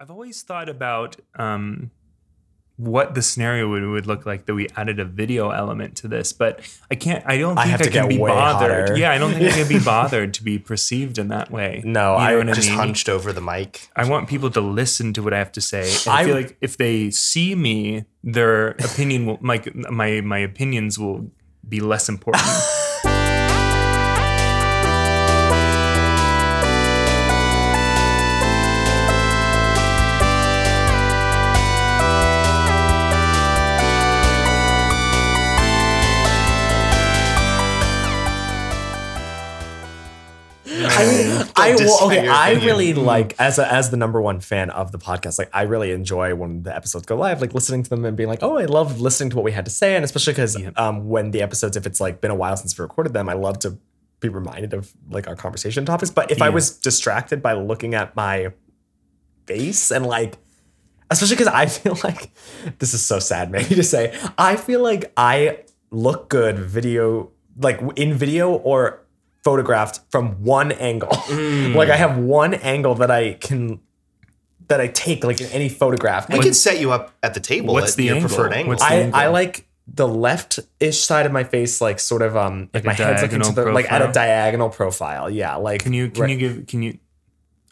I've always thought about um, what the scenario would, would look like that we added a video element to this, but I can't. I don't I think have I, to can be bothered. hotter. Yeah, I don't think I can be bothered to be perceived in that way. No, you I know I Just mean? hunched over the mic. I want people to listen to what I have to say. And I, I- feel like if they see me, their opinion will like my my opinions will be less important. I well, okay. I opinion. really like as a, as the number one fan of the podcast. Like, I really enjoy when the episodes go live, like listening to them and being like, oh, I love listening to what we had to say, and especially because um, when the episodes, if it's like been a while since we recorded them, I love to be reminded of like our conversation topics. But if I was distracted by looking at my face and like especially because I feel like this is so sad, maybe to say. I feel like I look good video, like in video or photographed from one angle. like I have one angle that I can that I take like in any photograph. We can set you up at the table What's at the your angle? preferred angle. What's the I, angle? I like the left-ish side of my face, like sort of um, Like like a my head's looking to the diagonal like at a diagonal profile. Yeah, like Can you can right- you give can you?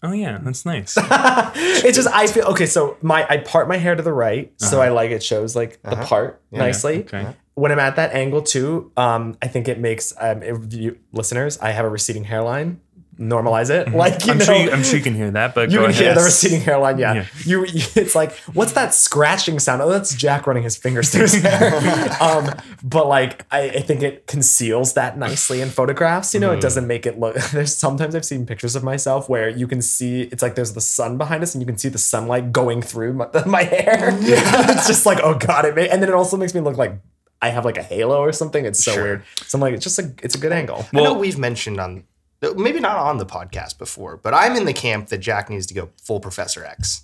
Oh yeah, that's nice. it's just I feel okay. So my I part my hair to the right, so I like it shows like the part nicely. Uh-huh. okay. When I'm at that angle too, um, I think it makes um, if you listeners, I have a receding hairline. Normalize it, like you Mm-hmm. I'm know. sure you, I'm sure you can hear that, but you go can ahead. hear the receding hairline, yeah. Yeah. You, you, it's like, what's that scratching sound? Oh, that's Jack running his fingers through his hair. um, but like, I, I think it conceals that nicely in photographs. You know, Mm-hmm. it doesn't make it look. There's sometimes I've seen pictures of myself where you can see it's like there's the sun behind us, and you can see the sunlight going through my, my hair. it's just like, oh god, it made, and then it also makes me look like. I have like a halo or something. It's so Sure. weird. So I'm like, it's just a, it's a good angle. I know Well- we've mentioned on maybe not on the podcast before, but I'm in the camp that Jack needs to go full Professor X.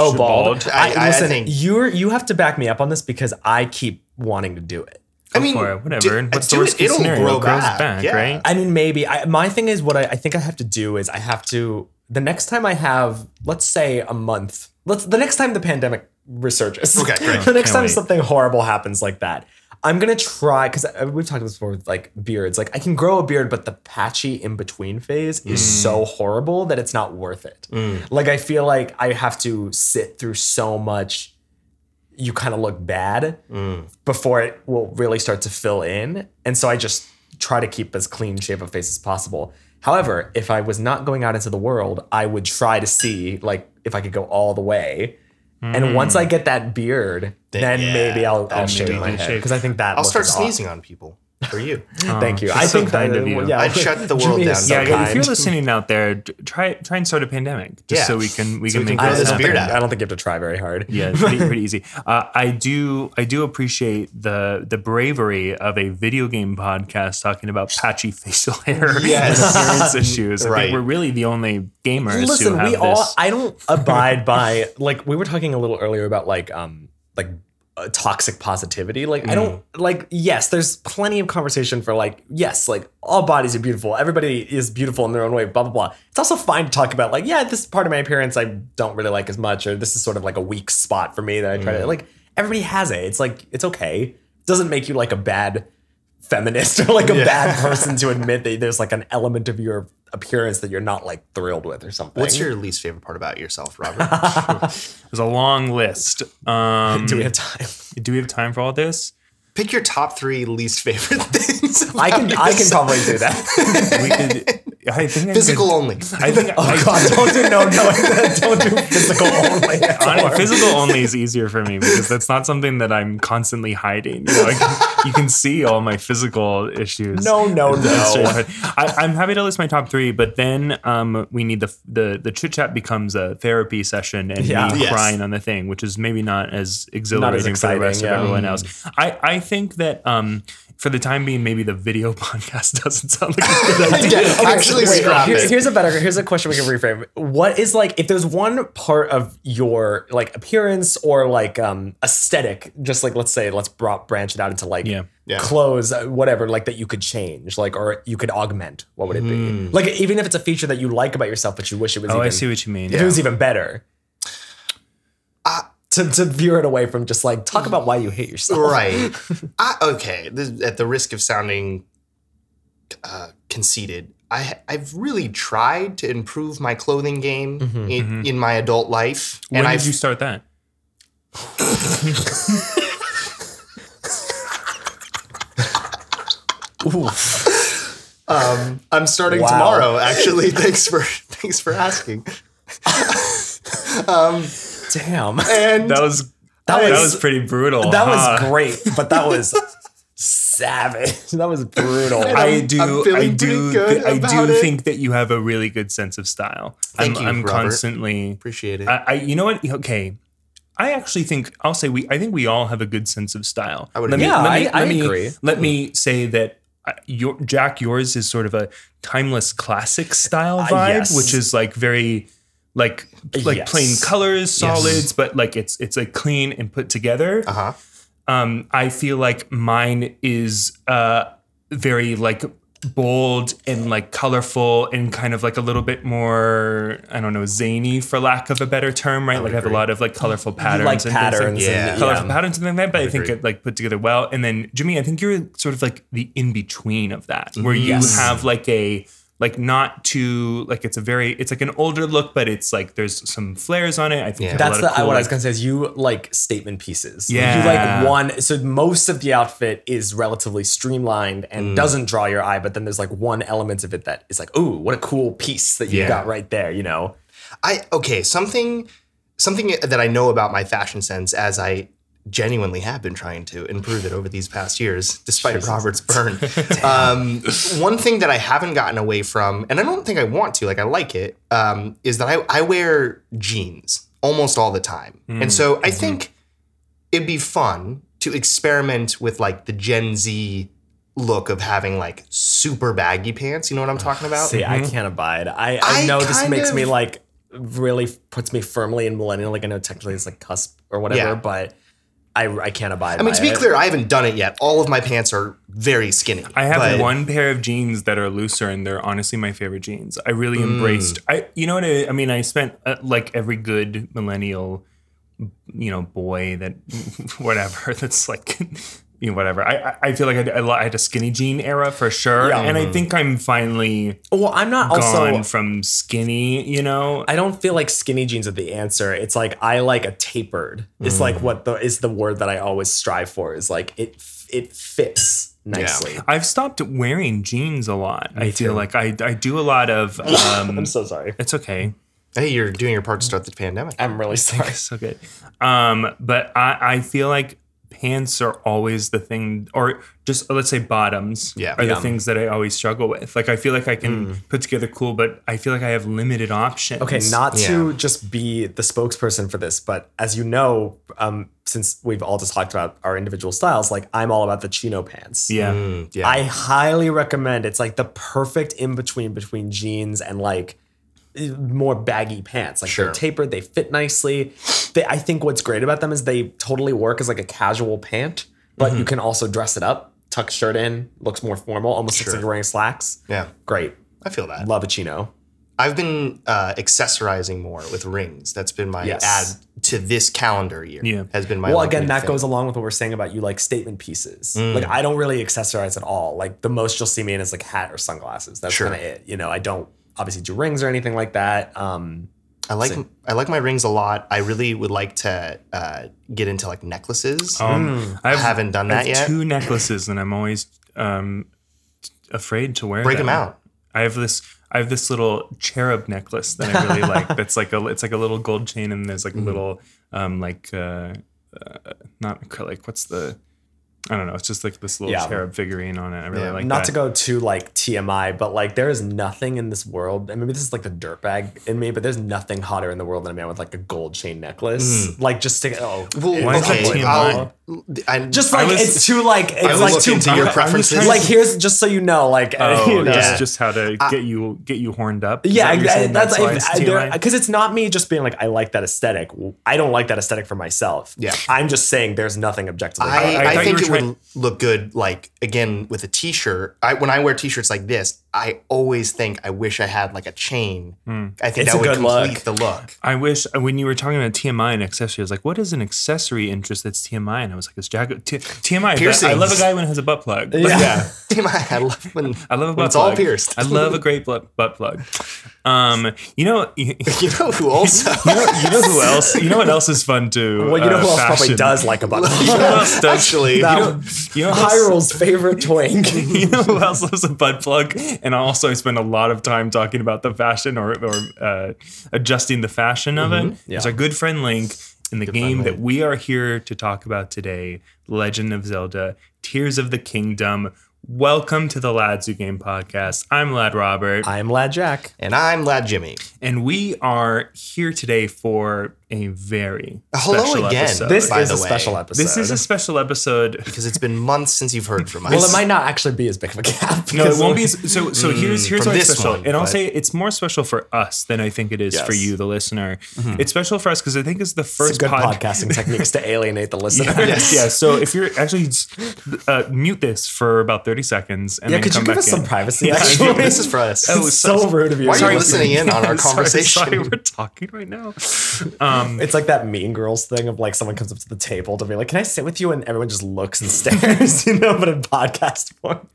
Oh, Bald. bald. I- I, I listen, think- you're you have to back me up on this because I keep wanting to do it. I mean, for it, whatever. do- What's the do worst it, case it'll scenario? grow It grows back, back, yeah. right? I mean, maybe. I, my thing is what I, I think I have to do is I have to the next time I have, let's say a month. Let's the next time the pandemic resurges. Okay, great. the next Can't time wait. something horrible happens like that. I'm gonna try because uh, we've talked about this before with like beards. Like I can grow a beard, but the patchy in between phase is Mm. so horrible that it's not worth it. Mm. Like I feel like I have to sit through so much. You kind of look bad mm. before it will really start to fill in, and so I just try to keep as clean shape of face as possible. However, if I was not going out into the world, I would try to see like if I could go all the way. And once I get that beard, Then, then, yeah, maybe I'll, I'll shave my head because I think that I'll look start is awesome. sneezing on people for you. Thank you. that's I so think kind that, of you. Yeah, I'd shut the world down so yeah, sometime. if you're listening out there, try try and start a pandemic just Yeah. so we can we So can we make grow I, this this don't beard think, out. I don't think you have to try very hard. Yeah, it's pretty, pretty easy. Uh, I do I do appreciate the the bravery of a video game podcast talking about patchy facial hair Yes. appearance issues. I Right. think we're really the only gamers who Listen, have we all this. I don't abide by like we were talking a little earlier about like um like toxic positivity. Like I don't mm. like yes, there's plenty of conversation for like yes, like all bodies are beautiful. Everybody is beautiful in their own way, blah blah blah. It's also fine to talk about like yeah, this part of my appearance I don't really like as much or this is sort of like a weak spot for me that I try to mm. like everybody has it. It's like it's okay. It doesn't make you like a bad feminist or like a Yeah. bad person to admit that there's like an element of your appearance that you're not like thrilled with or something. What's your least favorite part about yourself, Robert? There's a long list. Um, Do we have time? do we have time for all this? Pick your top three least favorite things. I can about I can probably do that. We could. I think Physical only. I think. Oh god, don't do no no don't do physical only. That's Hon- horrible. physical only is easier for me because that's not something that I'm constantly hiding. You know, I can, you can see all my physical issues. No, no, no. I, I'm happy to list my top three, but then um, we need the the the chit chat becomes a therapy session and Yeah. me Yes. crying on the thing, which is maybe not as exhilarating for exciting, the rest yeah. of everyone else. I I think that um, for the time being, maybe the video podcast doesn't sound like a good idea. Yeah, actually Wait, scrap here- it. here's a better here's a question we can reframe. What is like if there's one part of your like appearance or like um aesthetic, just like let's say let's bra- branch it out into like Yeah. Yeah. clothes, uh, whatever, like that you could change, like or you could augment. What would it be? Like even if it's a feature that you like about yourself, but you wish it was. Hmm. Oh, even, I see what you mean. If it was even better. To, to veer it away from just like talk about why you hate yourself. right. I, okay. This, at the risk of sounding uh, conceited, I I've really tried to improve my clothing game in, in my adult life, When and did I've you start that? um, I'm starting Wow. tomorrow. Actually, thanks for thanks for asking. um, Damn. and That was That that, was- was pretty brutal. That huh? was great, but that was savage. That was brutal. I do. I'm feeling I do. pretty good I do it. think that you have a really good sense of style. Thank I'm, you, I'm Robert. constantly. appreciate it. I, I. You know what? Okay. I actually think I'll say we. I think we all have a good sense of style. I would let me. Yeah, let me, I- I let me, agree. Let me say that. uh, Your Jack, yours is sort of a timeless classic style vibe, yes. which is like very, like like Yes. plain colors, solids, but like it's it's like clean and put together Uh huh. um, I feel like mine is uh, very like bold and like colorful and kind of like a little bit more I don't know zany for lack of a better term, right? Like I have a lot of like colorful patterns, like and patterns like, Yeah. colorful yeah. patterns and things like that. But I, think agree. it like put together well. And then Jimmy, I think you're sort of like the in between of that, where you Yes. have like a like not too like it's a very it's like an older look, but it's like there's some flares on it. I think Yeah. you a That's lot the of cool, what I was gonna say is you like statement pieces. Yeah. you like one. So most of the outfit is relatively streamlined Mm. and doesn't draw your eye, but then there's like one element of it that is like, ooh, what a cool piece that you Yeah. got right there. You know. I okay something something that I know about my fashion sense as I genuinely have been trying to improve it over these past years, despite Robert's burn. um, one thing that I haven't gotten away from, and I don't think I want to, like I like it, um, is that I, I wear jeans almost all the time, and so I think it'd be fun to experiment with like the Gen Z look of having like super baggy pants. You know what I'm talking about? See, I can't abide. I, I, I know this makes me like really puts me firmly in millennial. Like I know technically it's like cusp or whatever, Yeah. but I I can't abide. I mean, by to be it. clear, I haven't done it yet. All of my pants are very skinny. I have but- one pair of jeans that are looser, and they're honestly my favorite jeans. I really Mm. embraced. I, you know what I, I mean. I spent uh, like every good millennial, you know, boy that whatever that's like, you know, whatever. I I- I feel like I, had- I had a skinny jean era for sure, Yeah. and I think I'm finally Well, I'm not gone also. from skinny. You know, I don't feel like skinny jeans are the answer. It's like I like a tapered. It's Mm. like what the is the word that I always strive for. Is like it it fits nicely. I've stopped wearing jeans a lot. I feel too. like I I do a lot of. Um, I'm so sorry. it's okay. Hey, you're doing your part to start the pandemic. I'm really sorry. so good. Um, but I, I feel like pants are always the thing, or just let's say bottoms Yeah. are Yeah. the things that I always struggle with. Like I feel like I can put together cool, but I feel like I have limited options. Okay, not to just be the spokesperson for this, but as you know, um, since we've all just talked about our individual styles, like I'm all about the chino pants. Yeah. Mm, yeah. I highly recommend. It's like the perfect in between between jeans and like more baggy pants. Like Sure. they're tapered, they fit nicely. They, I think what's great about them is they totally work as like a casual pant, but Mm-hmm. you can also dress it up, tuck shirt in, looks more formal, almost looks like you're wearing slacks. yeah, Great, I feel that. love a chino. I've been uh, accessorizing more with rings. That's been my Yes. add to this calendar year. Yeah. has been my well, again, that thing. goes along with what we're saying about you like statement pieces. Mm. Like I don't really accessorize at all. Like the most you'll see me in is like hat or sunglasses. That's Sure. kind of it. You know, I don't obviously do rings or anything like that. Um, I like Same. I like my rings a lot. I really would like to uh, get into like necklaces. Um, I I haven't done I that have yet. Two necklaces, and I'm always um, afraid to wear. Break them out. I have this. I have this little cherub necklace that I really like. That's like a. It's like a little gold chain, and there's like Mm-hmm. a little, um, like uh, uh, not acrylic. What's the? I don't know. It's just like this little Yeah. cherub figurine on it. I really Yeah. like not that. to go too like TMI, but like there is nothing in this world. And maybe this is like the dirtbag in me, but there's nothing hotter in the world than a man with like a gold chain necklace. Like just to oh, Mm. Well, Why is that TMI? I'll, I, just I like was- it's too like it's I will like look too into your I- I was preferences. to- like here's just so you know like Oh, you know. just Yeah. just how to get you get you horned up. Is Yeah, that what you're I- that's why it's because it's not me just being like I like that aesthetic. I don't like that aesthetic for myself. Yeah. I'm just saying there's nothing objectively. I, I I, think it trying- would look good, like again with a t-shirt. I, when I wear t-shirts like this, I always think I wish I had like a chain. I think It's that would good look. complete the look. I wish when you were talking about TMI and accessory, I was like, what is an accessory interest that's TMI? And I was like, it's Jack T- TMI. but I love a guy when it has a butt plug. But Yeah. yeah. TMI, I love when, I love a when butt it's plug. all pierced. I love a great butt, butt plug. Um, you know, you, you know who also? know, you know who else? You know what else is fun to? Well, you know uh, who else probably does like a button? You know else does? Actually, you know, you know who Hyrule's favorite twink. you know who else loves a butt plug? And also, I spend a lot of time talking about the fashion or, or uh, adjusting the fashion of it. Yeah. It's our good friend Link in the game that we are here to talk about today Legend of Zelda Tears of the Kingdom. Welcome to the Lads Who Game podcast. I'm Lad Robert, I'm Lad Jack. and I'm Lad Jimmy. and we are here today for a very Hello special again. episode. This by is the a way. special episode. this is a special episode. Because it's been months since you've heard from us. well, it might not actually be as big of a gap. No, it won't be. So, so here's here's from why it's this special, one, and I'll but- say it's more special for us than I think it is for you, the listener. It's special for us because I think it's the It's first good pod- podcasting techniques to alienate the listener. Yes. Yeah. So if you're actually uh, mute this for about thirty seconds, and Yeah, then could you give back us some in. privacy? Yeah, Actually, this is for us. Oh, it's so rude of you. Why are you Sorry. listening in on our conversation? Sorry, we're talking right now. Um, It's like that Mean Girls thing of like someone comes up to the table to be like, "Can I sit with you?" and everyone just looks and stares, you know, but in podcast form.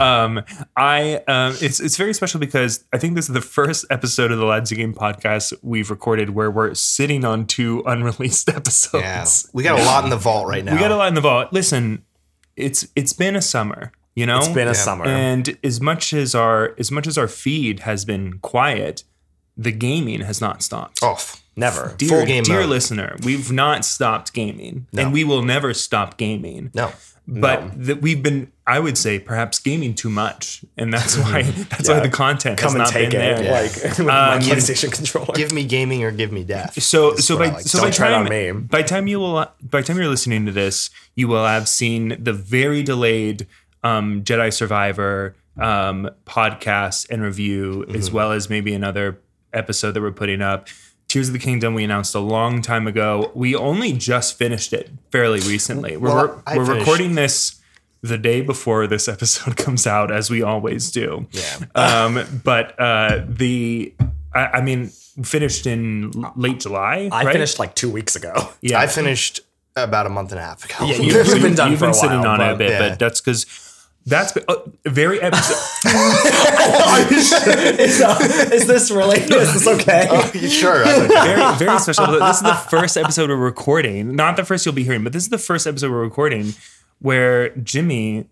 um, I um, it's it's very special because I think this is the first episode of the Lads Who Game podcast we've recorded where we're sitting on two unreleased episodes. yeah, we got a lot in the vault right now. We got a lot in the vault. Listen, it's it's been a summer, you know. It's been a Yeah. summer. and as much as our as much as our feed has been quiet, the gaming has not stopped. Oh, Never. dear, full game dear mode. listener, we've not stopped gaming, and we will never stop gaming. no. But that we've been, I would say, perhaps gaming too much, and that's why that's why the content Come has and not take been it, there. like with my Um, PlayStation controller. Give me gaming or give me death. So so by like. so Don't by try time on by time you will by time you're listening to this, you will have seen the very delayed um, Jedi Survivor um, podcast and review, Mm-hmm. as well as maybe another episode that we're putting up. Tears of the Kingdom we announced a long time ago. We only just finished it fairly recently. We're Well, we're finished- recording this the day before this episode comes out, as we always do. Yeah. Um, but uh, the I, I mean finished in late July. I right? finished like two weeks ago. Yeah, I finished about a month and a half ago. Yeah, you- You've been done You've for been a sitting while, on it a bit, yeah. but that's because that's been, uh, very episode. is, uh, is this really? Is this okay? Oh, sure. I don't know. very very special. This is the first episode we're recording. Not the first you'll be hearing, but this is the first episode we're recording where Jimmy,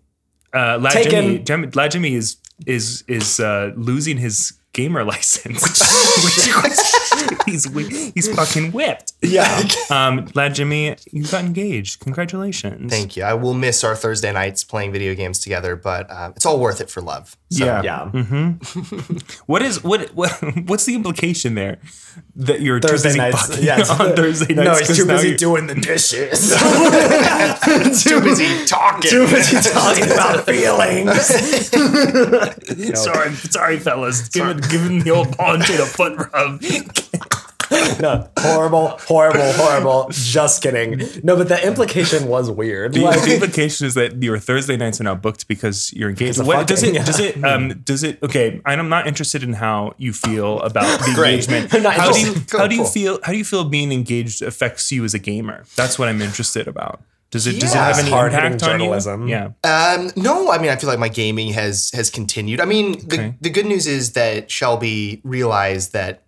uh, Lad Taken. Jimmy, Jim, Lad Jimmy is is is uh, losing his gamer license. he's he's fucking whipped. yeah. Um, Lad Jimmy, you got engaged. Congratulations. Thank you. I will miss our Thursday nights playing video games together, but uh, it's all worth it for love. So, Yeah. Yeah. What is what what what's the implication there that you're too Thursday busy nights. fucking Yes. on Thursday nights? No, he's too busy you- doing the dishes. Too busy talking. too busy talking about feelings. Sorry, sorry, fellas. Give it, give the old Andre a foot rub. No, horrible, horrible, horrible. Just kidding. No, but the implication was weird. The, Like, the implication is that your Thursday nights are now booked because you're engaged. of What does fucking, it? Does it? Um, does it? Okay, I'm not interested in how you feel about the Great. engagement. How do you? interested. How do you Cool. feel? How do you feel being engaged affects you as a gamer? That's what I'm interested about. Does it? does it have any Hard-hitting impact on you? journalism. Yeah. Um, no, I mean, I feel like my gaming has has continued. I mean, the, Okay. the good news is that Shelby realized that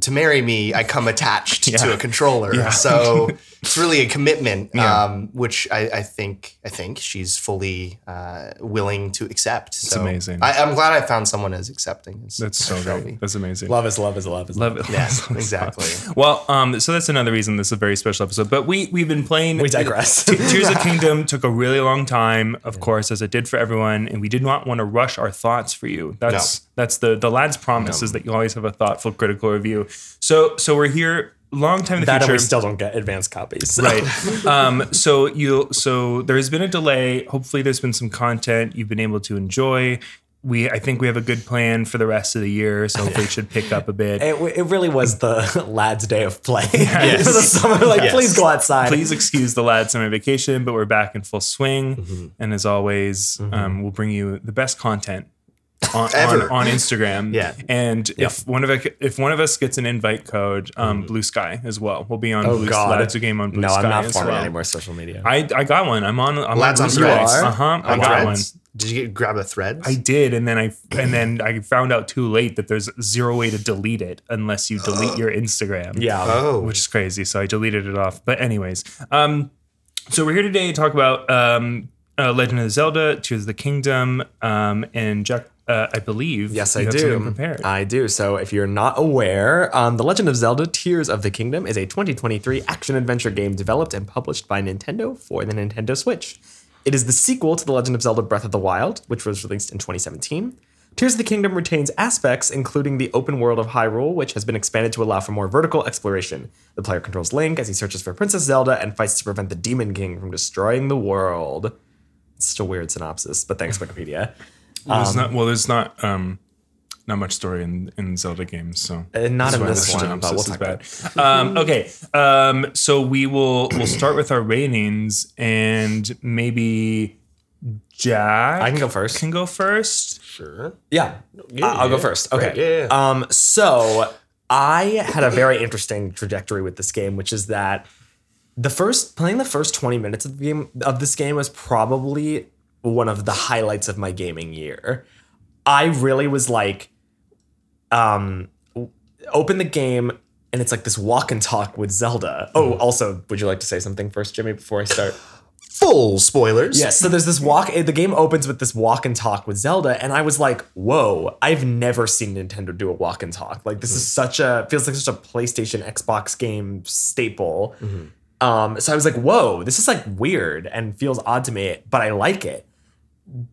to marry me, I come attached Yeah. to a controller. Yeah. So it's really a commitment, Yeah. um, which I, I think I think she's fully uh, willing to accept. So amazing. I, I'm glad I found someone as accepting as That's so as Shelby. great. That's amazing. love is love is love is Love it. Yeah, exactly. Well, um, so that's another reason this is a very special episode. But we we've been playing. We digress. Te- Tears of Kingdom took a really long time, of course, as it did for everyone, and we did not want to rush our thoughts for you. That's that's the the lad's promise is that you always have a thoughtful, critical review. So so we're here long time in the That future. we still don't get advanced copies. Right. Um, so you so there has been a delay. Hopefully, there's been some content you've been able to enjoy. We I think we have a good plan for the rest of the year, so hopefully it should pick up a bit. It, it really was the lad's day of play Yes. for the summer. Like, Yes. please go outside. Please excuse the lad summer vacation, but we're back in full swing. Mm-hmm. And as always, um, we'll bring you the best content on, on, on Instagram. Yeah. And if one of us, if one of us gets an invite code, um, Bluesky as well. We'll be on Oh Blue God, a game on Blue no, Sky I'm not following well. any more social media. I, I got one. I'm on. I'm Lads on Blue Threads. Uh huh. I On got one. Did you get, grab a thread? I did, and then I and then I found out too late that there's zero way to delete it unless you delete your Instagram. yeah. oh, which is crazy. So I deleted it off. But anyways, um, so we're here today to talk about um, uh, Legend of Zelda: Tears of the Kingdom, um, and Jack. Uh, I believe. Yes, I do. Prepared. I do. So, if you're not aware, um, The Legend of Zelda Tears of the Kingdom is a 2023 action adventure game developed and published by Nintendo for the Nintendo Switch. It is the sequel to The Legend of Zelda Breath of the Wild, which was released in 2017. Tears of the Kingdom retains aspects, including the open world of Hyrule, which has been expanded to allow for more vertical exploration. The player controls Link as he searches for Princess Zelda and fights to prevent the Demon King from destroying the world. It's such a weird synopsis, but thanks, Wikipedia. Well, there's not. Well, there's not. Um, not much story in, in Zelda games, so Uh, not that's in why this one, but we'll talk is bad. um, okay, um, so we will we'll start with our ratings, and maybe Jack. I can go first. Can go first. sure. Yeah, Yeah, I- I'll go first. Great, Okay. yeah, yeah. Um. So I had a very interesting trajectory with this game, which is that the first playing the first twenty minutes of the game of this game was probably one of the highlights of my gaming year. I really was like, um, open the game. And it's like this walk and talk with Zelda. Oh, also, would you like to say something first, Jimmy, before I start? Full spoilers. Yes. So there's this walk. The game opens with this walk and talk with Zelda, and I was like, "Whoa! I've never seen Nintendo do a walk and talk. Like this is such a feels like such a PlayStation, Xbox game staple." Um, so I was like, "Whoa! This is like weird and feels odd to me, but I like it."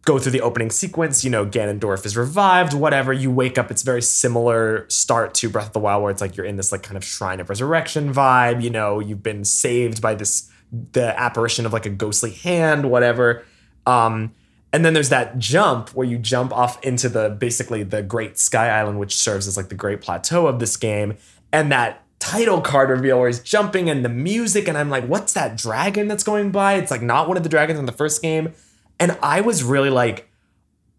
Go through the opening sequence. You know, Ganondorf is revived. Whatever. You wake up. It's very similar start to Breath of the Wild, where it's like you're in this like kind of Shrine of Resurrection vibe. You know, you've been saved by this the apparition of like a ghostly hand, whatever. Um, and then there's that jump where you jump off into the basically the Great Sky Island, which serves as like the Great Plateau of this game, and that title card reveal where he's jumping and the music, and I'm like, what's that dragon that's going by? It's like not one of the dragons in the first game, and I was really like,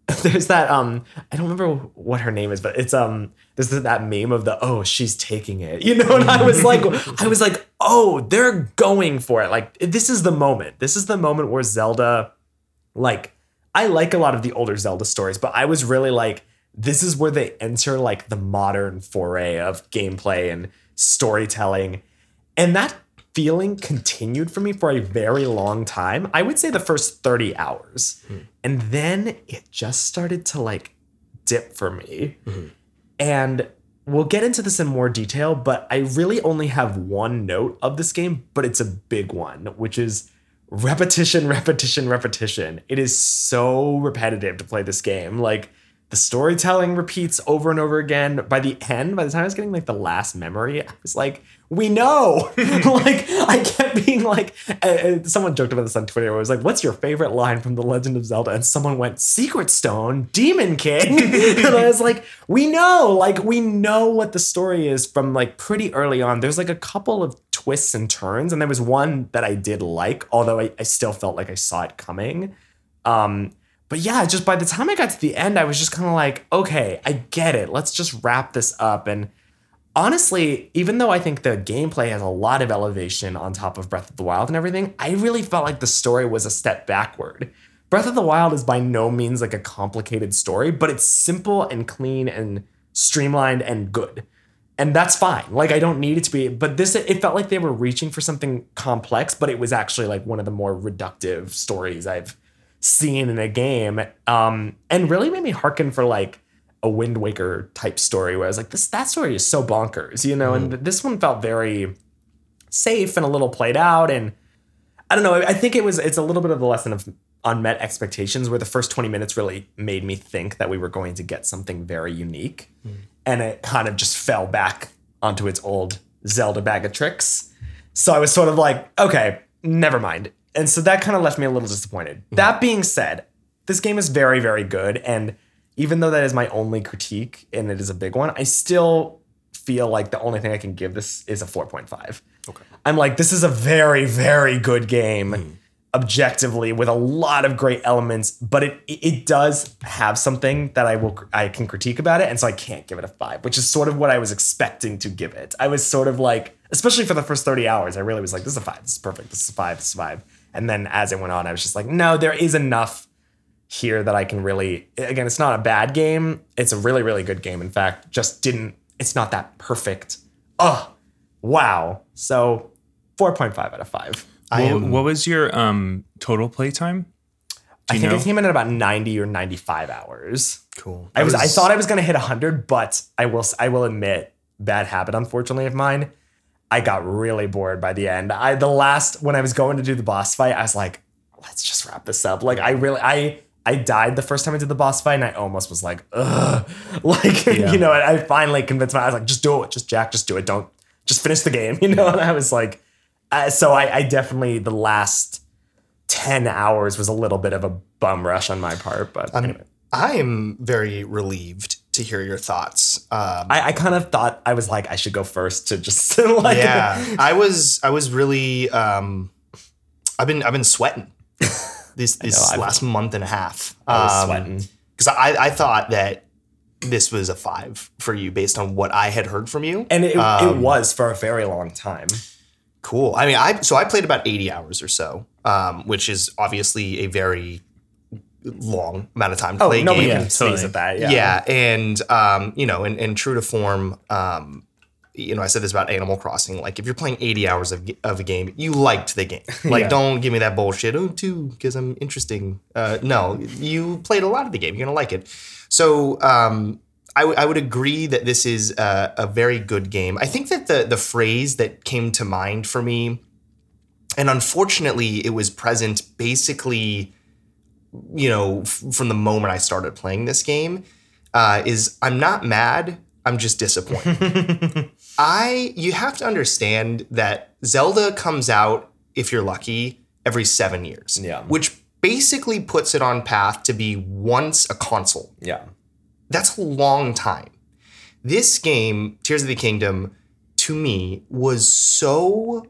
there's that um I don't remember what her name is, but it's um there's that meme of the oh she's taking it, you know, and I was like I was like oh they're going for it, like this is the moment, this is the moment where Zelda, like I like a lot of the older Zelda stories, but I was really like this is where they enter like the modern foray of gameplay and storytelling, and that feeling continued for me for a very long time. I would say the first 30 hours. Hmm. And then it just started to like dip for me. Mm-hmm. And we'll get into this in more detail, but I really only have one note of this game, but it's a big one, which is repetition, repetition, repetition. It is so repetitive to play this game. Like the storytelling repeats over and over again. By the end, by the time I was getting like the last memory, I was like, we know. like I kept being like, uh, someone joked about this on Twitter. Where it was like, what's your favorite line from The Legend of Zelda? And someone went, Secret Stone, Demon King. and I was like, we know. Like we know what the story is from like pretty early on. There's like a couple of twists and turns, and there was one that I did like, although I, I still felt like I saw it coming. Um, but yeah, just by the time I got to the end, I was just kind of like, okay, I get it. Let's just wrap this up. And honestly, even though I think the gameplay has a lot of elevation on top of Breath of the Wild and everything, I really felt like the story was a step backward. Breath of the Wild is by no means like a complicated story, but it's simple and clean and streamlined and good. And that's fine. Like I don't need it to be, but this it felt like they were reaching for something complex, but it was actually like one of the more reductive stories I've seen in a game. Um, and really made me hearken for like a Wind Waker type story where I was like, this that story is so bonkers, you know, and this one felt very safe and a little played out. And I don't know, I I think it was it's a little bit of the lesson of unmet expectations where the first 20 minutes really made me think that we were going to get something very unique. And it kind of just fell back onto its old Zelda bag of tricks. So I was sort of like, okay, never mind. And so that kind of left me a little disappointed. Mm-hmm. That being said, this game is very, very good. And even though that is my only critique and it is a big one, I still feel like the only thing I can give this is a 4.5. Okay. I'm like, this is a very, very good game. Hmm. objectively with a lot of great elements, but it it does have something that I will I can critique about it, and so I can't give it a five, which is sort of what I was expecting to give it. I was sort of like, especially for the first thirty hours, I really was like, this is a five, this is perfect, this is a five, this is a five. And then as it went on, I was just like, no, there is enough here that I can really again, it's not a bad game. It's a really, really good game. In fact, just didn't it's not that perfect. Oh, wow. So 4.5 out of 5. I What, am what was your um total playtime? I think know? I came in at about 90 or 95 hours. cool. I was, I thought I was gonna hit 100, but I will I will admit, bad habit unfortunately of mine. I got really bored by the end. I the last when I was going to do the boss fight, I was like, let's just wrap this up. Like I really I I died the first time I did the boss fight, and I almost was like, ugh. Like, you know, I finally convinced my I was like, just do it, just Jack, just do it. Don't just finish the game, you know? And I was like, uh, so I, I definitely the last 10 hours was a little bit of a bum rush on my part, but anyway. I am very relieved to hear your thoughts. Um, I, I kind of thought I was like I should go first to just like yeah, I was I was really um, I've been I've been sweating this this I've- last month and a half. I was Um, sweating. because I I thought that this was a five for you based on what I had heard from you. And it, it Um, was for a very long time. Cool. I mean, I so I played about eighty hours or so, um, which is obviously a very long amount of time to Oh, play nobody game. can sneeze totally. at that. Yeah. Yeah. and um, you know, and, and true to form, um, you know, I said this about Animal Crossing. Like, if you're playing 80 hours of, of a game, you liked the game. Like, Yeah. don't give me that bullshit. Oh, two, because I'm interesting. Uh, no, you played a lot of the game. You're gonna like it. So, um, I, w- I would agree that this is a, a very good game. I think that the the phrase that came to mind for me, and unfortunately, it was present basically you know, f- from the moment I started playing this game, uh, is I'm not mad. I'm just disappointed. I you have to understand that Zelda comes out if you're lucky every seven years. Yeah. Which basically puts it on path to be once a console. Yeah. That's a long time. This game, Tears of the Kingdom, to me was so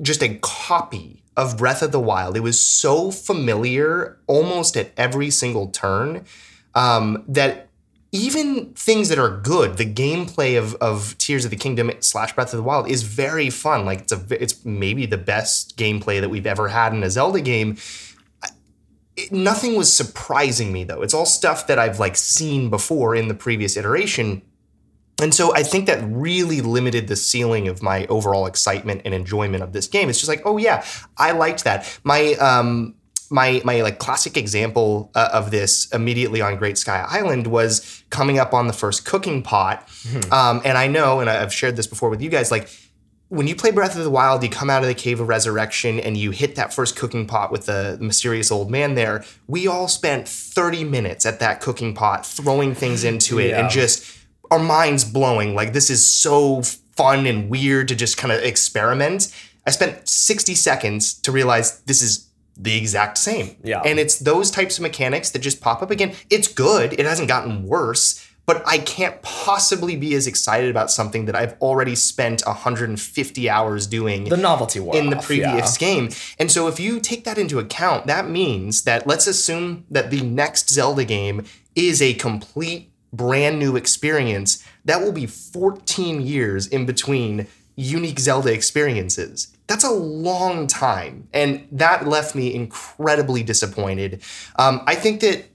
just a copy of Breath of the Wild. It was so familiar almost at every single turn um, that even things that are good, the gameplay of, of Tears of the Kingdom slash Breath of the Wild is very fun. Like it's a it's maybe the best gameplay that we've ever had in a Zelda game. It- nothing was surprising me though. It's all stuff that I've like seen before in the previous iteration. And so I think that really limited the ceiling of my overall excitement and enjoyment of this game. It's just like, oh yeah, I liked that. My um my my like classic example uh, of this immediately on Great Sky Island was coming up on the first cooking pot. Um, and I know, and I've shared this before with you guys, like when you play Breath of the Wild, you come out of the Cave of Resurrection and you hit that first cooking pot with the mysterious old man there. We all spent 30 minutes at that cooking pot throwing things into it Yeah. and just our minds blowing. Like, this is so fun and weird to just kind of experiment. I spent 60 seconds to realize this is the exact same. Yeah. And it's those types of mechanics that just pop up again. It's good, it hasn't gotten worse. But I can't possibly be as excited about something that I've already spent 150 hours doing The novelty wore in the previous game. And so if you take that into account, that means that let's assume that the next Zelda game is a complete brand new experience. That will be 14 years in between unique Zelda experiences. That's a long time. And that left me incredibly disappointed. Um, I think that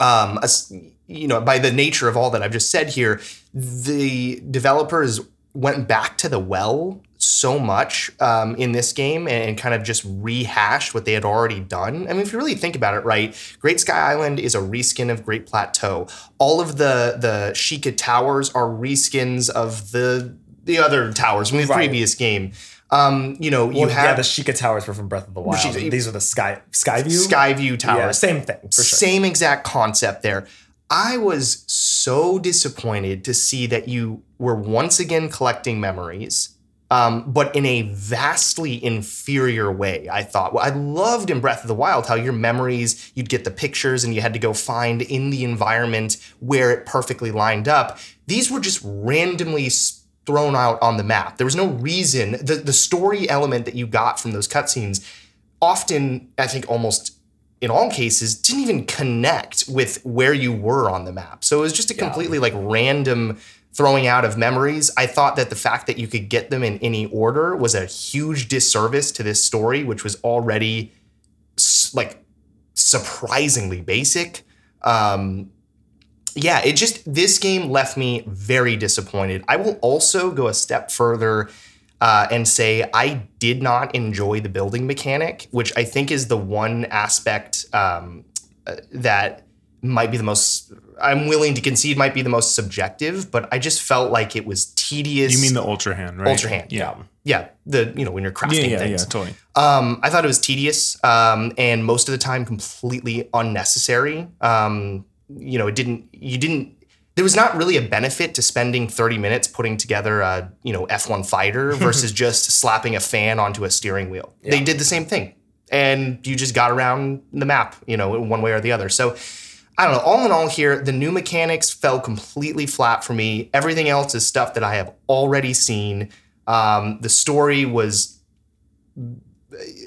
um, as- you know, by the nature of all that I've just said here, the developers went back to the well so much um, in this game and, kind of just rehashed what they had already done. I mean, if you really think about it, right? Great Sky Island is a reskin of Great Plateau. All of the the Sheikah towers are reskins of the the other towers from the Right. previous game. Um, you know, you Well, have yeah, the Sheikah Towers were from Breath of the Wild. Sheikah- These are the Sky Skyview. Skyview towers. Yeah, same thing sure. Same exact concept there. I was so disappointed to see that you were once again collecting memories, um, but in a vastly inferior way. I thought. Well, I loved in Breath of the Wild how your memories, you'd get the pictures and you had to go find in the environment where it perfectly lined up. These were just randomly thrown out on the map. There was no reason. The, the story element that you got from those cutscenes often, I think almost in all cases, didn't even connect with where you were on the map. So it was just a completely like random throwing out of memories. I thought that the fact that you could get them in any order was a huge disservice to this story, which was already like surprisingly basic. Um, yeah, it just this game left me very disappointed. I will also go a step further uh, and say I did not enjoy the building mechanic, which I think is the one aspect um, uh, that might be the most. I'm willing to concede might be the most subjective, but I just felt like it was tedious. You mean the ultra hand, right? Ultra hand, Yeah. yeah, the you know when you're crafting Yeah, yeah, yeah, totally. Um, I thought it was tedious um, and most of the time completely unnecessary. Um, you know, it didn't. You didn't. There was not really a benefit to spending 30 minutes putting together a you know F1 fighter versus just slapping a fan onto a steering wheel. They did the same thing, and you just got around the map, you know, in one way or the other. So. I don't know. All in all, here, the new mechanics fell completely flat for me. Everything else is stuff that I have already seen. Um, the story was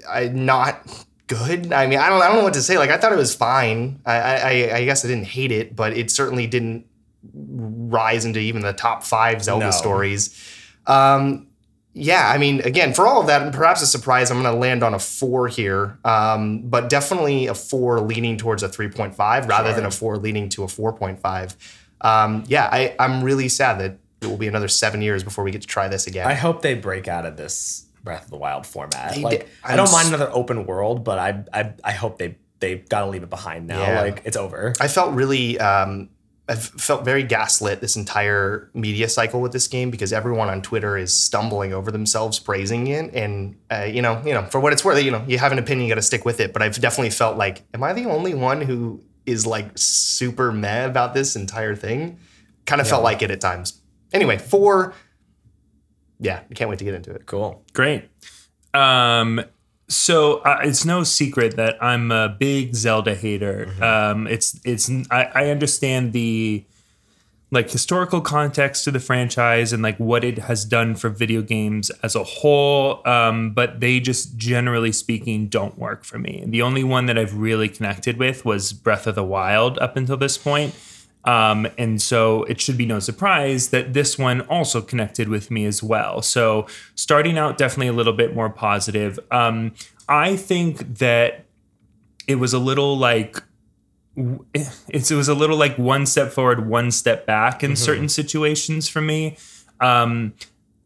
I not good. I mean, I don't, I don't know what to say. Like, I thought it was fine. I, I, I guess I didn't hate it, but it certainly didn't rise into even the top five Zelda No. stories. Um, yeah, I mean, again, for all of that, and perhaps a surprise, I'm going to land on a four here, um, but definitely a four leaning towards a 3.5 rather than a four leaning to a 4.5. Um, yeah, I, I'm really sad that it will be another seven years before we get to try this again. I hope they break out of this Breath of the Wild format. They like did- I don't mind another open world, but I I, I hope they they gotta leave it behind now. Yeah. Like it's over. I felt really, um, I felt very gaslit this entire media cycle with this game because everyone on Twitter is stumbling over themselves praising it, and uh, you know, you know, for what it's worth, you know, you have an opinion, you got to stick with it. But I've definitely felt like, am I the only one who is like super meh about this entire thing? Kind of felt like it at times. Anyway, four. Yeah, I can't wait to get into it. Cool. Great. Um, so uh, it's no secret that I'm a big Zelda hater. Um, it's it's I, I understand the like historical context to the franchise and like what it has done for video games as a whole. Um, but they just generally speaking don't work for me. The only one that I've really connected with was Breath of the Wild up until this point. Um, and so it should be no surprise that this one also connected with me as well. So starting out definitely a little bit more positive. Um, I think that it was a little like it's, it was a little like one step forward, one step back in certain situations for me. Um,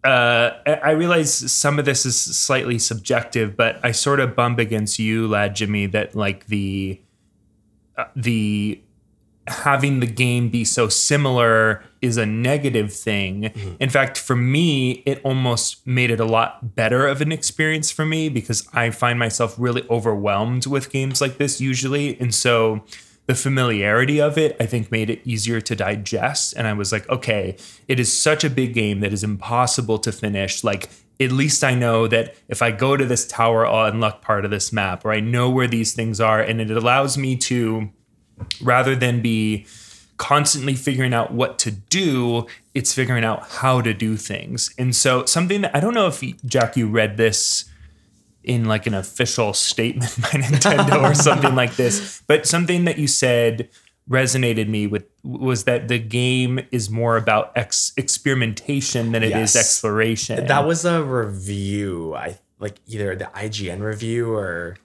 uh, I I realize some of this is slightly subjective, but I sort of bump against you, lad Jimmy, that like the uh, the having the game be so similar is a negative thing. Mm-hmm. In fact, for me, it almost made it a lot better of an experience for me because I find myself really overwhelmed with games like this usually. And so the familiarity of it, I think, made it easier to digest. And I was like, okay, it is such a big game that is impossible to finish. Like, at least I know that if I go to this tower, I'll unlock part of this map, or I know where these things are. And it allows me to rather than be constantly figuring out what to do, it's figuring out how to do things. And so something that I don't know if Jack you read this in like an official statement by Nintendo or something like this, but something that you said resonated me with was that the game is more about ex- experimentation than it is Yes. exploration. That was a review. I like either the IGN review or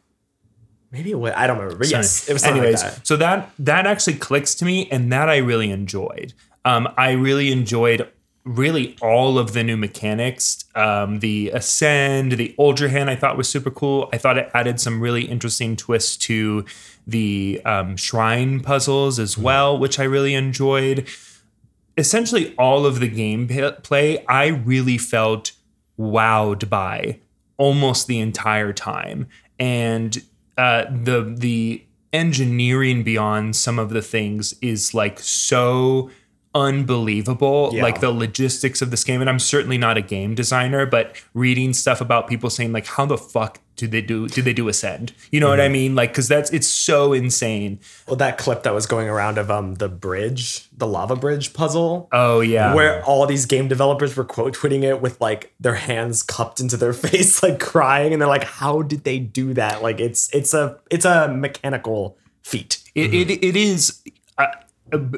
maybe it was, I don't remember. But yes, it was Anyways, like that. so that that actually clicks to me, and that I really enjoyed. Um, I really enjoyed really all of the new mechanics. Um, the ascend, the ultra hand, I thought was super cool. I thought it added some really interesting twists to the um, shrine puzzles as well, which I really enjoyed. Essentially, all of the gameplay I really felt wowed by almost the entire time, and uh, the the engineering beyond some of the things is like so unbelievable Yeah. like the logistics of this game and i'm certainly not a game designer but reading stuff about people saying like how the fuck do they do did they do ascend you know what Mm-hmm. i mean like because that's it's so insane Well, that clip that was going around of um the bridge, the lava bridge puzzle. oh yeah Where all these game developers were quote tweeting it with like their hands cupped into their face, like crying, and they're like, "How did they do that?" Like it's it's a it's a mechanical feat. It, it, it is. I,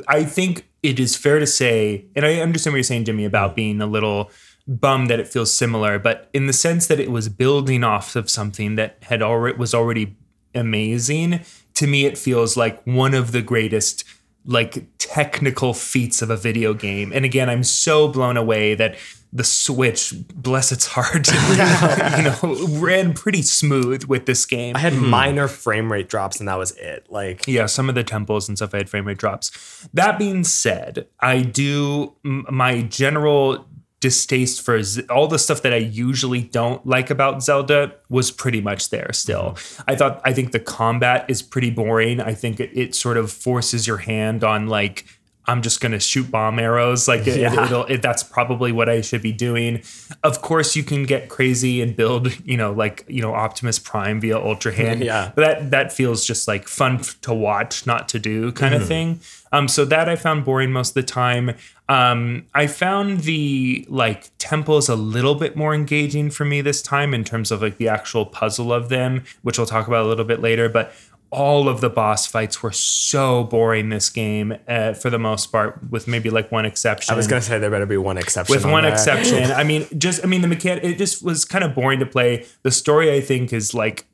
I think it is fair to say, and I understand what you're saying, Jimmy, about being a little bummed that it feels similar, but in the sense that it was building off of something that had already was already amazing. To me, it feels like one of the greatest like technical feats of a video game. And again, I'm so blown away that the Switch, bless its heart, you know, ran pretty smooth with this game. I had hmm. minor frame rate drops, and that was it. Like Yeah, some of the temples and stuff I had frame rate drops. That being said, I do m- my general distaste for Z- all the stuff that I usually don't like about Zelda was pretty much there still. I thought I think the combat is pretty boring. I think it, it sort of forces your hand on like I'm just gonna shoot bomb arrows. Like it, Yeah. it, that's probably what I should be doing. Of course, you can get crazy and build, you know, like you know Optimus Prime via Ultra Hand. Yeah. But that that feels just like fun to watch, not to do kind of thing. Um, so that I found boring most of the time. Um, I found the like temples a little bit more engaging for me this time in terms of like the actual puzzle of them, which we'll talk about a little bit later. But all of the boss fights were so boring this game uh, for the most part, with maybe like one exception I was gonna say there better be one exception. with on one that. exception. I mean, just I mean the mechanic. It just was kind of boring to play. The story I think is like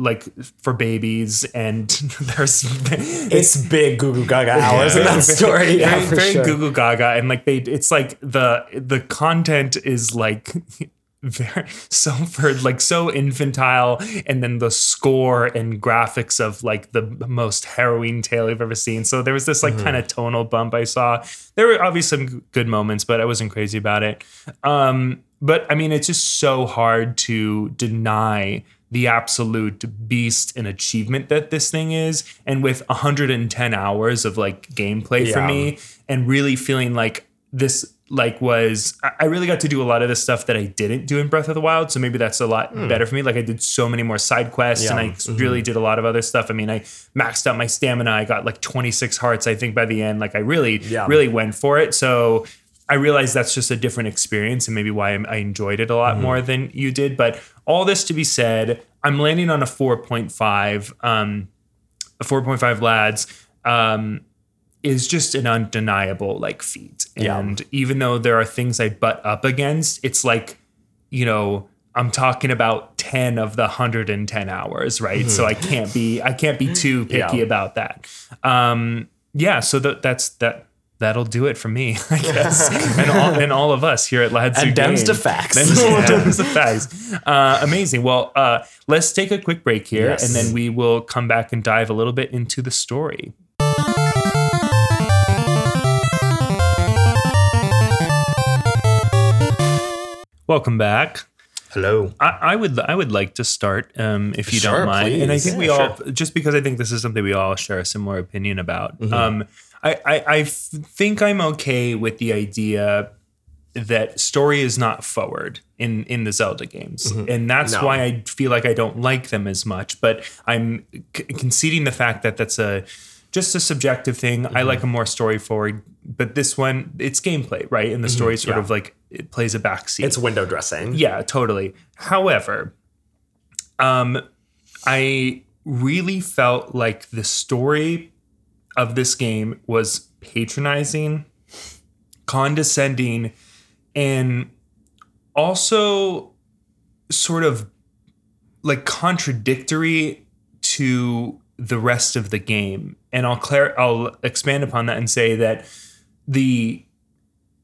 like for babies, and there's It's big goo goo gaga hours in that story. Yeah, very, for very sure. goo goo gaga, and like they, it's like the the content is like. Very so for like so infantile, and then the score and graphics of like the most harrowing tale I've ever seen. So there was this like kind of tonal bump I saw. There were obviously some good moments, but I wasn't crazy about it. Um, but I mean, it's just so hard to deny the absolute beast and achievement that this thing is. And with 110 hours of like gameplay for me, and really feeling like this like was I really got to do a lot of the stuff that I didn't do in Breath of the Wild. So maybe that's a lot hmm. better for me. Like I did so many more side quests and Yeah. I really did a lot of other stuff. I mean, I maxed out my stamina. I got like 26 hearts, I think, by the end. Like I really, Yeah. really went for it. So I realized that's just a different experience and maybe why I enjoyed it a lot mm-hmm. more than you did. But all this to be said, I'm landing on a 4.5, um, a 4.5 lads. Um, is just an undeniable like feat. Yeah. And even though there are things I butt up against, it's like, you know, I'm talking about 10 of the 110 hours, right? So I can't be I can't be too picky Mm-hmm. Yeah. about that. Um yeah, so that that's that that'll do it for me, I guess. and all and all of us here at Lads And dems to facts. Dems, to facts. Uh, amazing. Well, uh, let's take a quick break here Yes. and then we will come back and dive a little bit into the story. Welcome back. Hello. I, I would I would like to start, um, if you Sure, don't mind. And I think Yeah, we all just because I think this is something we all share a similar opinion about. Um, I, I think I'm okay with the idea that story is not forward in in the Zelda games, mm-hmm. and that's No. why I feel like I don't like them as much. But I'm c- conceding the fact that that's a just a subjective thing. I mm-hmm. like a more story forward, but this one it's gameplay, right? And the mm-hmm. story sort Yeah. of like it plays a backseat. It's window dressing. Yeah, totally. However, um, I really felt like the story of this game was patronizing, condescending, and also sort of like contradictory to the rest of the game. And I'll clar- I'll expand upon that and say that the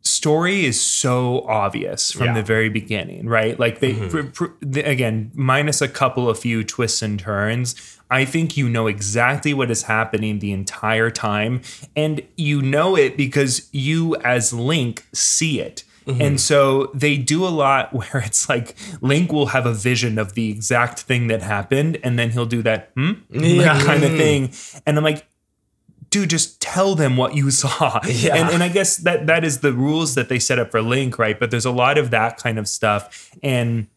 story is so obvious from Yeah. the very beginning, right? Like they mm-hmm. pr- pr- the- again, minus a couple of few twists and turns, I think you know exactly what is happening the entire time and you know it because you as Link see it. And so they do a lot where it's like Link will have a vision of the exact thing that happened and then he'll do that hmm? Yeah. kind of thing. And I'm like, dude, just tell them what you saw. Yeah. And, and I guess that that is the rules that they set up for Link, right? But there's a lot of that kind of stuff. And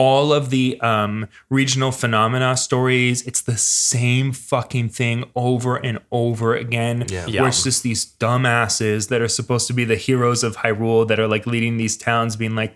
all of the um, regional phenomena stories, it's the same fucking thing over and over again. Yeah. Yeah. Where it's just these dumbasses that are supposed to be the heroes of Hyrule that are like leading these towns, being like,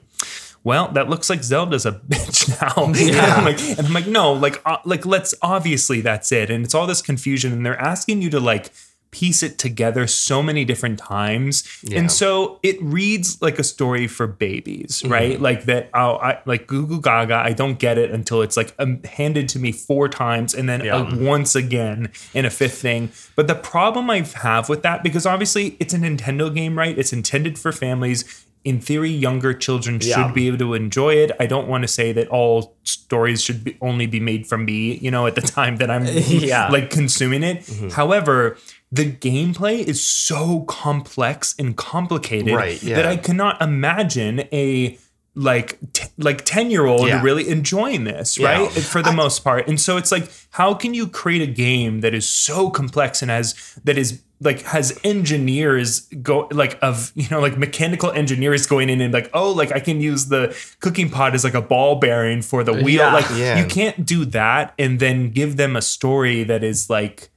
well, that looks like Zelda's a bitch now. And I'm like, and I'm like, no, like, uh, like let's obviously that's it. And it's all this confusion, and they're asking you to like piece it together so many different times, Yeah. and so it reads like a story for babies, right? Like that. Oh, I like Goo Goo Gaga. I don't get it until it's like um, handed to me four times, and then Yeah. uh, once again in a fifth thing. But the problem I have with that, because obviously it's a Nintendo game, right? It's intended for families. In theory, younger children Yeah. should be able to enjoy it. I don't want to say that all stories should be, only be made from me, you know, at the time that I'm Yeah. like consuming it. Mm-hmm. However, the gameplay is so complex and complicated Right, yeah. that I cannot imagine a like t- like 10 year old Yeah. really enjoying this Yeah. right for the most part and so it's like how can you create a game that is so complex and has that is like has engineers go like of you know like mechanical engineers going in and like oh like i can use the cooking pot as like a ball bearing for the wheel Yeah. like you can't do that and then give them a story that is like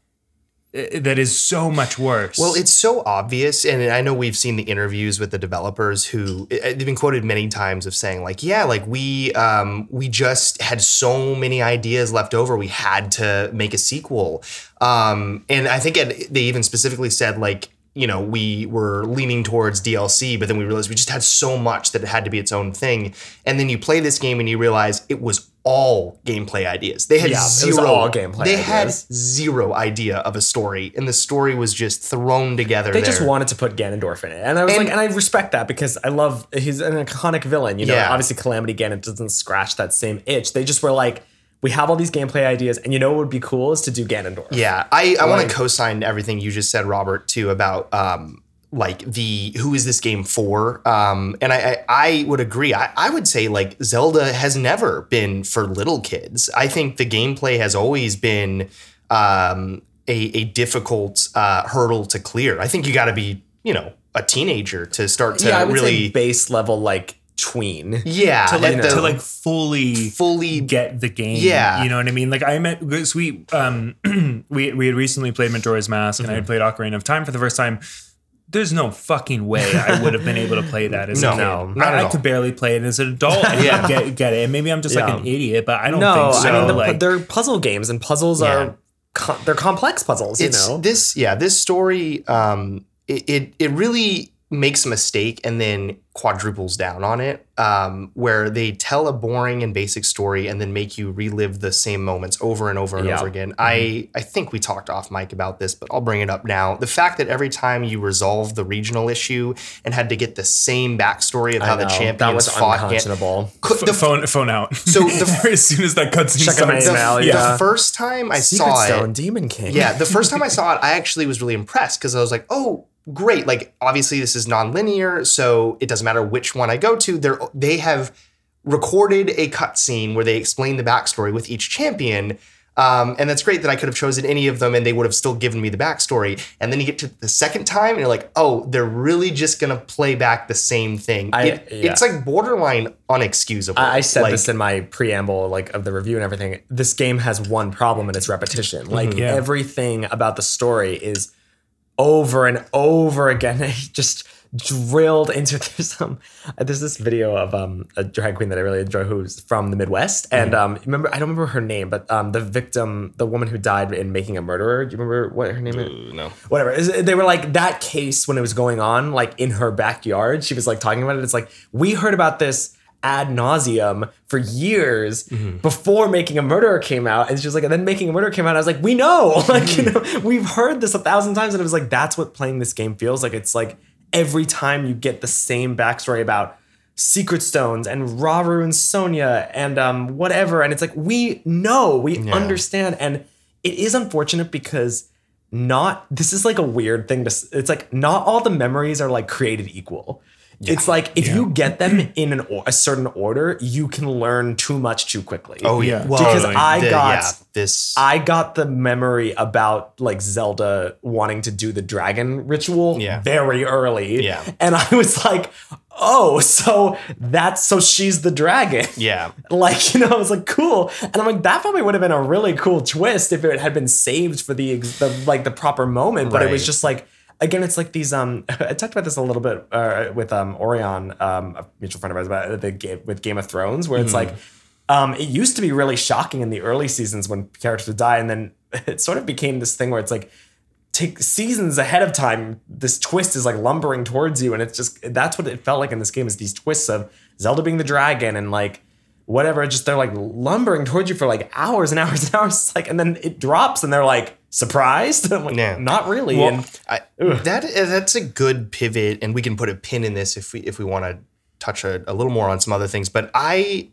that is so much worse Well, it's so obvious, and I know we've seen the interviews with the developers who eh, they've been quoted many times of saying like, "Yeah, like we um, we just had so many ideas left over, we had to make a sequel." Um, and I think it, they even specifically said like, you know, we were leaning towards DLC, but then we realized we just had so much that it had to be its own thing. And then you play this game and you realize it was all gameplay ideas. They had Yeah, zero all gameplay They had zero idea of a story, and the story was just thrown together. They there. just wanted to put Ganondorf in it, and I was And- like, and I respect that because I love he's an iconic villain. You know, Yeah. obviously Calamity Ganon doesn't scratch that same itch. They just were like, we have all these gameplay ideas, and you know what would be cool is to do Ganondorf. Yeah, I, I want to co-sign everything you just said, Robert, too, about um like the who is this game for? Um, and I I, I would agree. I, I would say like Zelda has never been for little kids. I think the gameplay has always been um a, a difficult uh, hurdle to clear. I think you got to be you know a teenager to start to yeah, really base level like tween. yeah to like, to like fully fully get the game. Yeah. you know what I mean. Like I met because we um we we had recently played Majora's Mask and I had Mm-hmm. played Ocarina of Time for the first time. There's no fucking way I would have been able to play that as No, a kid. no, not I, at I could barely play it as an adult. and Yeah. get get it. And maybe I'm just like an idiot, but I don't No, think so. I mean the, like, they're puzzle games, and puzzles Yeah. are co- they're complex puzzles. You know, this yeah this story um it, it it really makes a mistake and then quadruples down on it um where they tell a boring and basic story and then make you relive the same moments over and over and Yeah. over again i i think we talked off mic about this but i'll bring it up now the fact that every time you resolve the regional issue and had to get the same backstory of how I the champions that was fought Gan- unconscionable. Could- F- the, phone phone out. So the- as soon as that cutscene Checking my starts, email, the, yeah. the first time i Secret saw it Demon King. yeah, the first time I saw it, I actually was really impressed because I was like, oh, great. Like, obviously, this is non-linear, so it doesn't matter which one I go to. They're they have recorded a cutscene where they explain the backstory with each champion. Um, and that's great that I could have chosen any of them and they would have still given me the backstory. And then you get to the second time and you're like, oh, they're really just gonna play back the same thing. I- It- yeah. It's like borderline unexcusable. I, I said Like, this in my preamble, like of the review and everything. This game has one problem and it's repetition. Like Yeah. everything about the story is over and over again. just drilled into there's some there's this video of um a drag queen that I really enjoy who's from the Midwest and um remember I don't remember her name but um the victim the woman who died in making a murderer do you remember what her name is no. whatever. Is- They were like that case when it was going on, like in her backyard. She was like talking about it. It's like we heard about this ad nauseum for years before Making a Murderer came out, and she was like, and then Making a Murderer came out. I was like, we know, like you know, we've heard this a thousand times, and it was like that's what playing this game feels like. It's like every time you get the same backstory about. Secret Stones and Rauru and Sonia and um whatever. And it's like we know we understand. And it is unfortunate because not this is like a weird thing to it's like not all the memories are like created equal It's like if you get them in an or- a certain order, you can learn too much too quickly. Oh Yeah. yeah, Because I the- got- yeah, this. I got the memory about like Zelda wanting to do the dragon ritual Yeah. very early. Yeah. And I was like, oh, so that's so she's the dragon. yeah, Like, you know, I was like, cool. And I'm like, that probably would have been a really cool twist if it had been saved for the, the like the proper moment. But it was just like, again, it's like these. Um, I talked about this a little bit uh, with um Orion, um, a mutual friend of ours, about the game with Game of Thrones, where it's Mm-hmm. like, um, it used to be really shocking in the early seasons when characters would die, and then it sort of became this thing where it's like. Take seasons ahead of time. This twist is like lumbering towards you, and it's just that's what it felt like in this game. Is these twists of Zelda being the dragon and like whatever. Just they're like lumbering towards you for like hours and hours and hours. Like, and then it drops, and they're like surprised. I'm like, Yeah. not really. Well, and I, that that's a good pivot, and we can put a pin in this if we if we want to touch a, a little more on some other things. But I,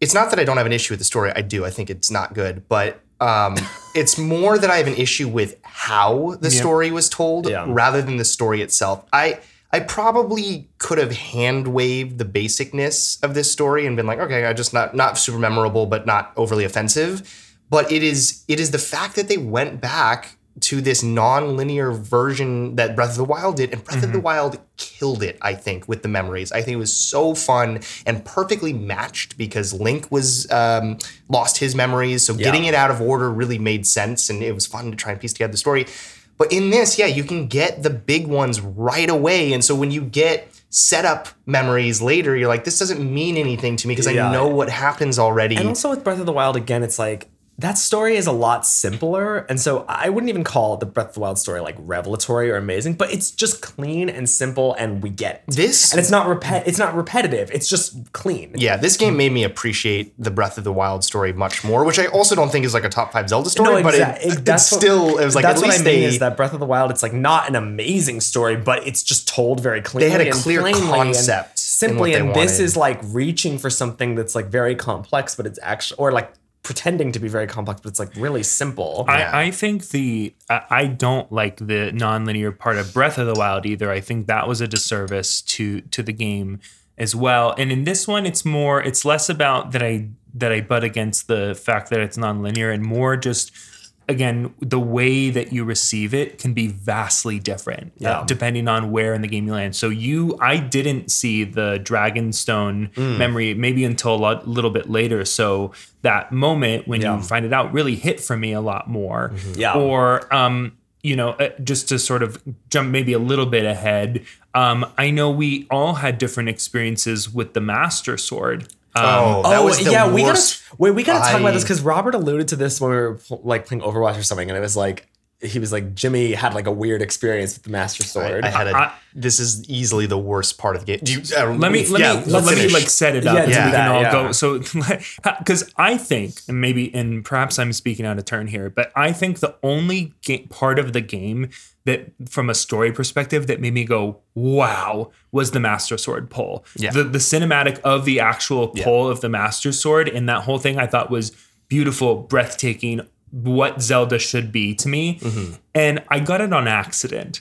it's not that I don't have an issue with the story. I do. I think it's not good, but um, it's more that I have an issue with how the story was told Yeah. rather than the story itself. I. I probably could have hand waved the basicness of this story and been like, okay, I just not not super memorable, but not overly offensive. But it is it is the fact that they went back to this non-linear version that Breath of the Wild did, and Breath of the Wild killed it. I think with the memories, I think it was so fun and perfectly matched because Link was um, lost his memories, so getting it out of order really made sense, and it was fun to try and piece together the story. But in this, yeah, you can get the big ones right away, and so when you get setup memories later, you're like, this doesn't mean anything to me because Yeah. I know what happens already. And also with Breath of the Wild, again, it's like that story is a lot simpler. And so I wouldn't even call the Breath of the Wild story like revelatory or amazing, but it's just clean and simple and we get it. This- and it's not repet it's not repetitive. It's just clean. Yeah, this game made me appreciate the Breath of the Wild story much more, which I also don't think is like a top five Zelda story, but exact- it, it- it's that's what- still it was like that's at what I mean they is that Breath of the Wild. It's like not an amazing story, but it's just told very cleanly. They had a clear plainly and concept simply. And this wanted. is like reaching for something that's like very complex, but it's actually or like pretending to be very complex, but it's like really simple. I, I think the I, I don't like the non-linear part of Breath of the Wild either. I think that was a disservice to to the game as well. And in this one, it's more it's less about that I that I butt against the fact that it's non-linear and more just again the way that you receive it can be vastly different uh, Yeah. depending on where in the game you land so you i didn't see the dragonstone Mm. memory maybe until a lot, little bit later so that moment when Yeah. you find it out really hit for me a lot more Yeah. or um you know uh, just to sort of jump maybe a little bit ahead um i know we all had different experiences with the master sword um, oh, that oh was the yeah, we gotta wait. We gotta talk about this because Robert alluded to this when we were pl- like playing Overwatch or something, and it was like he was like Jimmy had like a weird experience with the Master Sword. I had a, I- this is easily the worst part of the game. Do you, uh, let me let yeah, me let's let me like set it up Yeah, and do we can all yeah. go so because i think and maybe and perhaps i'm speaking out of turn here but i think the only ga- part of the game that from a story perspective that made me go wow was the master sword pull Yeah. the, the cinematic of the actual pull of the master sword and that whole thing i thought was beautiful breathtaking what zelda should be to me Mm-hmm. and i got it on accident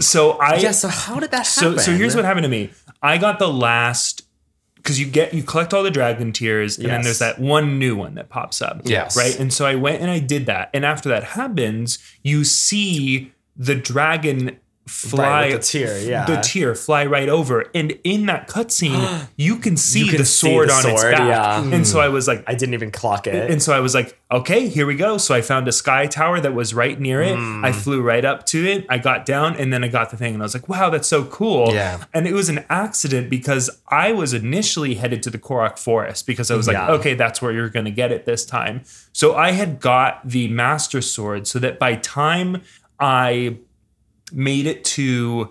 so i yeah. So how did that so happen? so here's what happened to me. I got the last because you get you collect all the dragon tears and then there's that one new one that pops up. Yes. Right. And so I went and I did that. And after that happens, you see the dragon fly Right, the tear, yeah. the tear fly right over and in that cutscene you can see can the see sword the on its back yeah. and so i was like I didn't even clock it. and so I was like, okay, here we go. So I found a sky tower that was right near it. I hmm. flew right up to it. I got down and then I got the thing and I was like, wow, that's so cool. Yeah. And it was an accident because I was initially headed to the Korok Forest because I was like, Yeah. okay, that's where you're going to get it this time. So I had got the Master Sword so that by time I made it to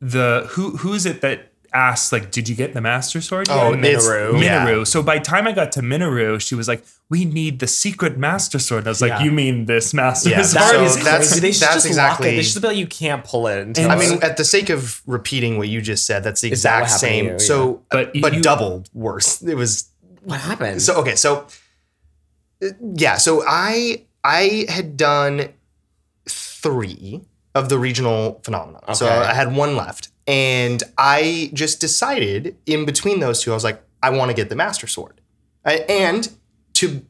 the who who is it that asked like did you get the master sword yet? Oh, And then- it's- Mineru. yeah. Mineru. So by the time I got to Mineru, she was like, "We need the secret master sword." And I was like, Yeah. "You mean this master Yeah, sword?" that So is that's- crazy. They should that's just lock exactly- it. They should be like you can't pull it until. And I mean, at the sake of repeating what you just said, that's the Is that exact what same. you? So, But but, you- double worse. It was what happened? so okay. So, uh, yeah. So I I had done three of the regional phenomena. So I had one left, And I just decided in between those two, I was like, I want to get the Master Sword. I- and to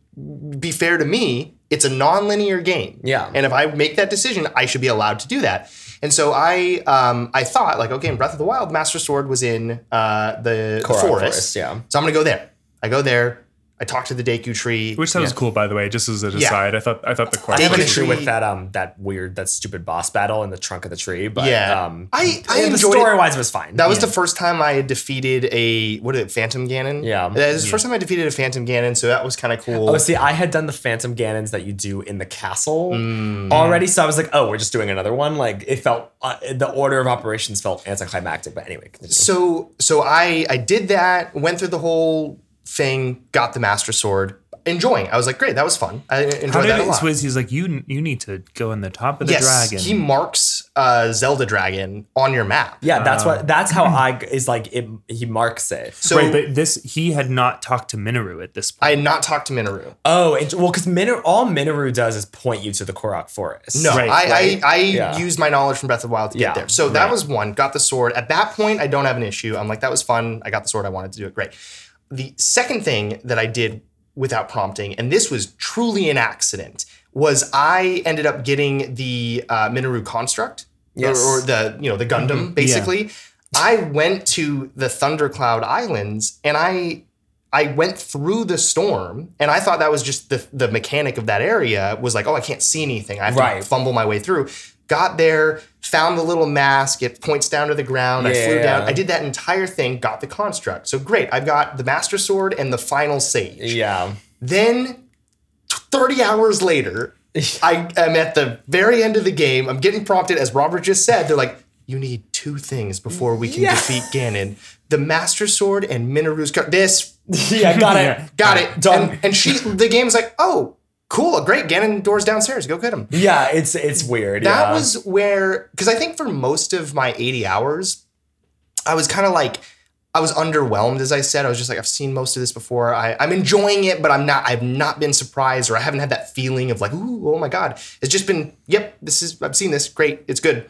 be fair to me, it's a non-linear game. Yeah. And if I make that decision, I should be allowed to do that. And so I um, I thought like, okay, in Breath of the Wild, Master Sword was in uh, the, the forest. Forest, yeah. So I'm gonna go there. I go there. I talked to the Deku tree. Which sounds cool, by the way. Just as a aside, I thought I thought the I have an issue with that um that weird that stupid boss battle in the trunk of the tree, but Yeah. um I- I the enjoyed story wise was fine. That was Yeah. the first time I had defeated a what is it, Phantom Ganon? Yeah. That was the first time I defeated a Phantom Ganon, so that was kind of cool. Oh, see, I had done the Phantom Ganons that you do in the castle Mm. already, so I was like, "Oh, we're just doing another one." Like, it felt uh, the order of operations felt anticlimactic. But anyway, continue. so so I I did that, went through the whole thing, got the Master Sword, enjoying. I was like, great, that was fun. I enjoyed How did that a it lot. Swizz? He's like, you you need to go in the top of the yes, dragon. he marks uh, Zelda Dragon on your map. yeah, that's what that's how I is like it. He marks it. So right, but this he had not talked to Mineru at this point. I had not talked to Mineru. Oh, and, well, because Mineru, all Mineru does is point you to the Korok Forest. No, Right, I, right. I, I Yeah. used my knowledge from Breath of the Wild to Yeah, get there. So that right. was one. Got the sword. At that point, I don't have an issue. I'm like, that was fun. I got the sword. I wanted to do it. Great. The second thing that I did without prompting, and this was truly an accident, was I ended up getting the uh, Mineru construct, or- Yes. or, the you know the Gundam, basically. I went to the Thundercloud Islands, and I I went through the storm, and I thought that was just the the mechanic of that area was like, oh, I can't see anything. I have Right. to fumble my way through. Got there, found the little mask. It points down to the ground. I flew down. I did that entire thing. Got the construct. So great. I've got the Master Sword and the final sage. Yeah. Then, 30 hours later, I am at the very end of the game. I'm getting prompted, as Robert just said. They're like, you need two things before we can Yeah. defeat Ganon the Master Sword and Mineru's. Co- this, Yeah, got it. got it. Done. And, and she, the game's like, oh, cool, great. Ganondorf's downstairs. Go get him. Yeah, it's it's weird. That yeah. was where, because I think for most of my 80 hours, I was kind of like, I was underwhelmed, as I said. I was just like, I've seen most of this before. I, I'm enjoying it, but I'm not, I've not been surprised or I haven't had that feeling of like, ooh, oh my God. It's just been, yep, this is, I've seen this. Great. It's good.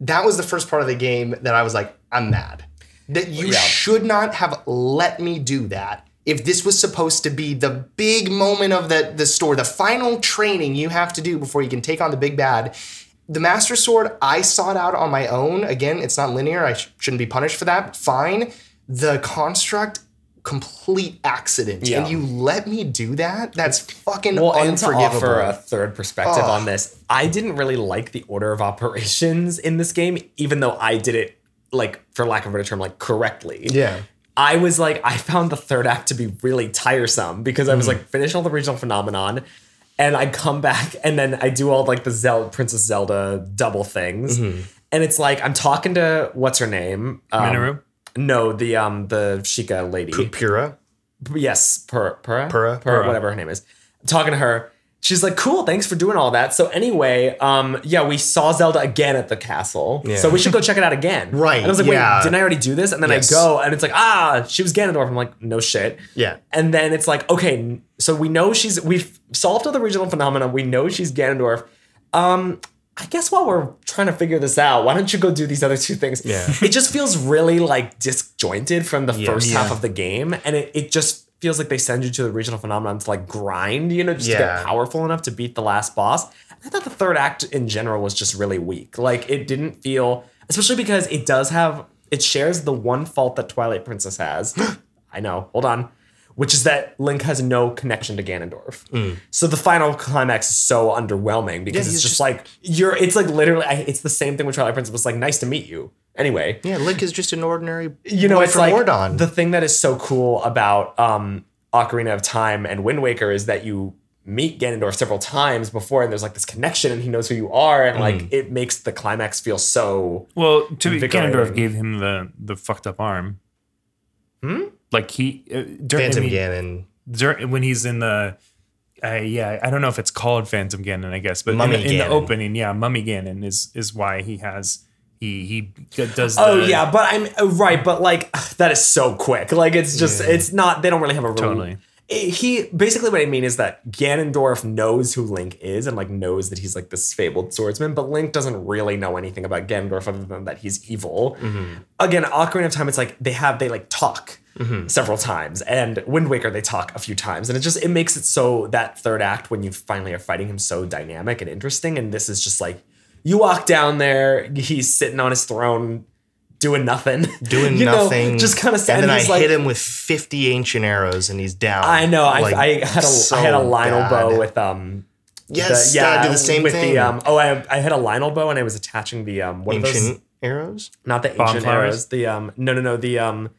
That was the first part of the game that I was like, I'm mad. That you Yeah. should not have let me do that. If this was supposed to be the big moment of the, the store, the final training you have to do before you can take on the big bad, the Master Sword, I sought out on my own. Again, it's not linear. I sh- shouldn't be punished for that. Fine. The construct, complete accident. Yeah. And you let me do that? That's fucking well, and to unforgivable. offer a third perspective Ugh. on this, I didn't really like the order of operations in this game, even though I did it like, for lack of a better term, like correctly. yeah. I was like, I found the third act to be really tiresome because. I was like, finish all the regional phenomenon, and I come back and then I do all like the Zelda, Princess Zelda double things, Mm-hmm. and it's like I'm talking to what's her name, um, Mineru? No, the um the Sheikah lady. Purah. yes, Purah, Purah, Purah. Purah, whatever her name is. I'm talking to her. She's like, "Cool, thanks for doing all that." So anyway, um, yeah, we saw Zelda again at the castle, Yeah. so we should go check it out again. Right, And I was like, yeah. "Wait, didn't I already do this?" And then Yes. I go, and it's like, "Ah, she was Ganondorf." I'm like, "No shit." Yeah. And then it's like, okay, so we know she's we've solved all the regional phenomena. We know she's Ganondorf. Um, I guess while we're trying to figure this out, why don't you go do these other two things? Yeah. It just feels really like disjointed from the first Yeah. half of the game. And it, it just feels like they send you to the regional phenomenon to like grind, you know, just to get powerful enough to beat the last boss. I thought the third act in general was just really weak. Like it didn't feel especially because it does have it shares the one fault that Twilight Princess has. I know, hold on. Which is that Link has no connection to Ganondorf. Mm. So the final climax is so underwhelming because Yeah, it's just, just- like you're. It's like literally. I, it's the same thing with Twilight Princess. Was like nice to meet you. Anyway, Yeah, Link is just an ordinary you know, boy it's from like Mordon. the thing that is so cool about um, Ocarina of Time and Wind Waker is that you meet Ganondorf several times before, and there's like this connection, and he knows who you are, and Mm. like it makes the climax feel so. Well, to be Invigorating. Ganondorf gave him the the fucked up arm. Hmm? Like he uh, during, Phantom I mean, Ganon. during when he's in the. Uh, yeah, I don't know if it's called Phantom Ganon, I guess, but in Mummy the, in the Ganon. opening, yeah, Mummy Ganon is is why he has he he does. Oh yeah, but I'm uh, right, but like that is so quick. Like it's just it's not. They don't really have a. Totally. he basically what I mean is that Ganondorf knows who Link is and like knows that he's like this fabled swordsman, but Link doesn't really know anything about Ganondorf other than that he's evil. Again, Ocarina of Time, it's like they have they like talk several times, and Wind Waker they talk a few times, and it just it makes it so that third act when you finally are fighting him so dynamic and interesting, and this is just like you walk down there, he's sitting on his throne. Doing nothing, Doing You know, nothing. just kind of. And then I like, hit him with 50 ancient arrows and he's down. I know. I, Like, I had a so I had a Lynel bad. bow with um. Yes, the, yeah, I did the same with thing. The, um, oh, I, I had a Lynel bow and I was attaching the um. What are those? ancient arrows? Not the ancient Bonfires? arrows. The um. No, no, no. The um.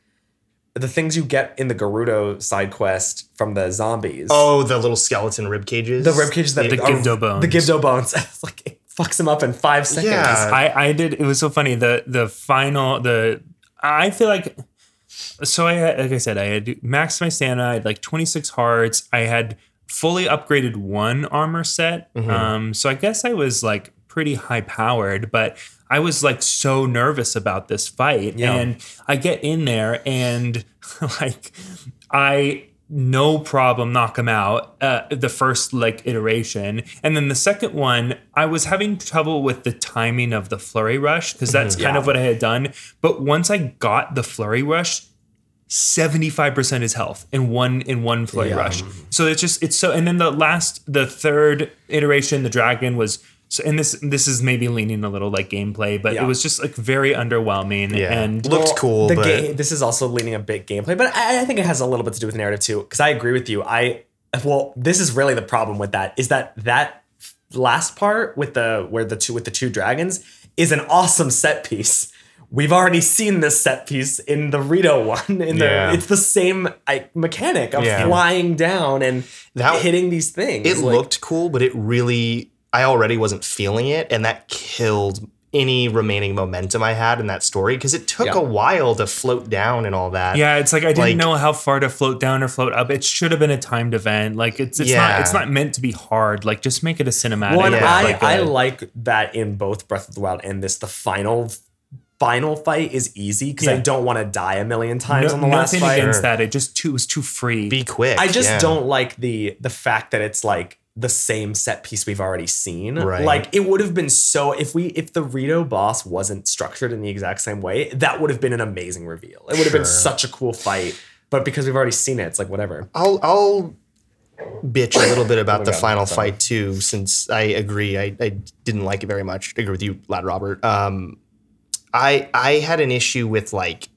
The things you get in the Gerudo side quest from the zombies. Oh, the little skeleton rib cages. the rib cages that The are- Gibdo bones. The Gibdo bones. Like it fucks him up in five seconds. Yeah. I, I did. It was so funny. The the final the I feel like so I had, like I said I had maxed my stamina. I had like 26 hearts. I had fully upgraded one armor set. Mm-hmm. Um, so I guess I was like pretty high powered, but I was like so nervous about this fight. Yeah. And I get in there and like I no problem knock him out uh, the first like iteration. And then the second one i was having trouble with the timing of the flurry rush because that's kind of what i had done. But once i got the flurry rush 75% is health in one in one flurry Yeah. rush. So it's just it's so and then the last the third iteration the dragon was so and this this is maybe leaning a little like gameplay but Yeah. it was just like very underwhelming Yeah. and Looked cool, The but game. This is also leaning a bit gameplay, but I, I think it has a little bit to do with narrative too. Because I agree with you. I well, this is really the problem with that. Is that that last part with the where the two with the two dragons is an awesome set piece. We've already seen this set piece in the Rito one. In the Yeah. it's the same I, mechanic of Yeah. flying down and That- hitting these things. it Like, looked cool, but it really, I already wasn't feeling it. And that killed any remaining momentum I had in that story because it took Yeah. a while to float down and all that. Yeah, it's like I didn't Like- know how far to float down or float up. It should have been a timed event. Like it's it's Yeah. not it's not meant to be hard. Like just make it a cinematic. One, Yeah. I like I a- like that in both Breath of the Wild and this. The final final fight is easy because I don't want to die a million times no, on the last nothing fight. against that. It just too it was too free. Be quick. I just yeah. don't like the the fact that it's like the same set piece we've already seen. Right. Like it would have been so if we if the Rito boss wasn't structured in the exact same way, that would have been an amazing reveal. It would have been such a cool fight. But because we've already seen it, it's like whatever. I'll I'll bitch a little bit about Oh the God, final fight too, since I agree. I, I didn't like it very much. I agree with you, Lad Robert. Um, I I had an issue with like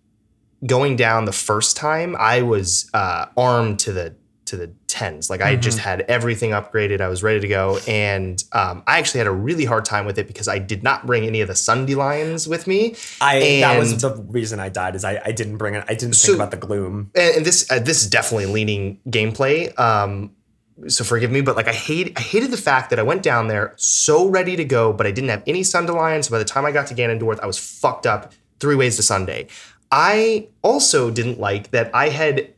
going down the first time. I was uh, armed to the to the tens. Like I Mm-hmm. just had everything upgraded. I was ready to go, and um, I actually had a really hard time with it because I did not bring any of the Sundelions with me. I that was the reason I died is I, I didn't bring it. I didn't So- think about the gloom. and, and this uh, this is definitely leaning gameplay. Um, so forgive me, but like I hate I hated the fact that I went down there so ready to go, but I didn't have any Sundelion. So by the time I got to Ganondorf, I was fucked up three ways to Sunday. I also didn't like that I had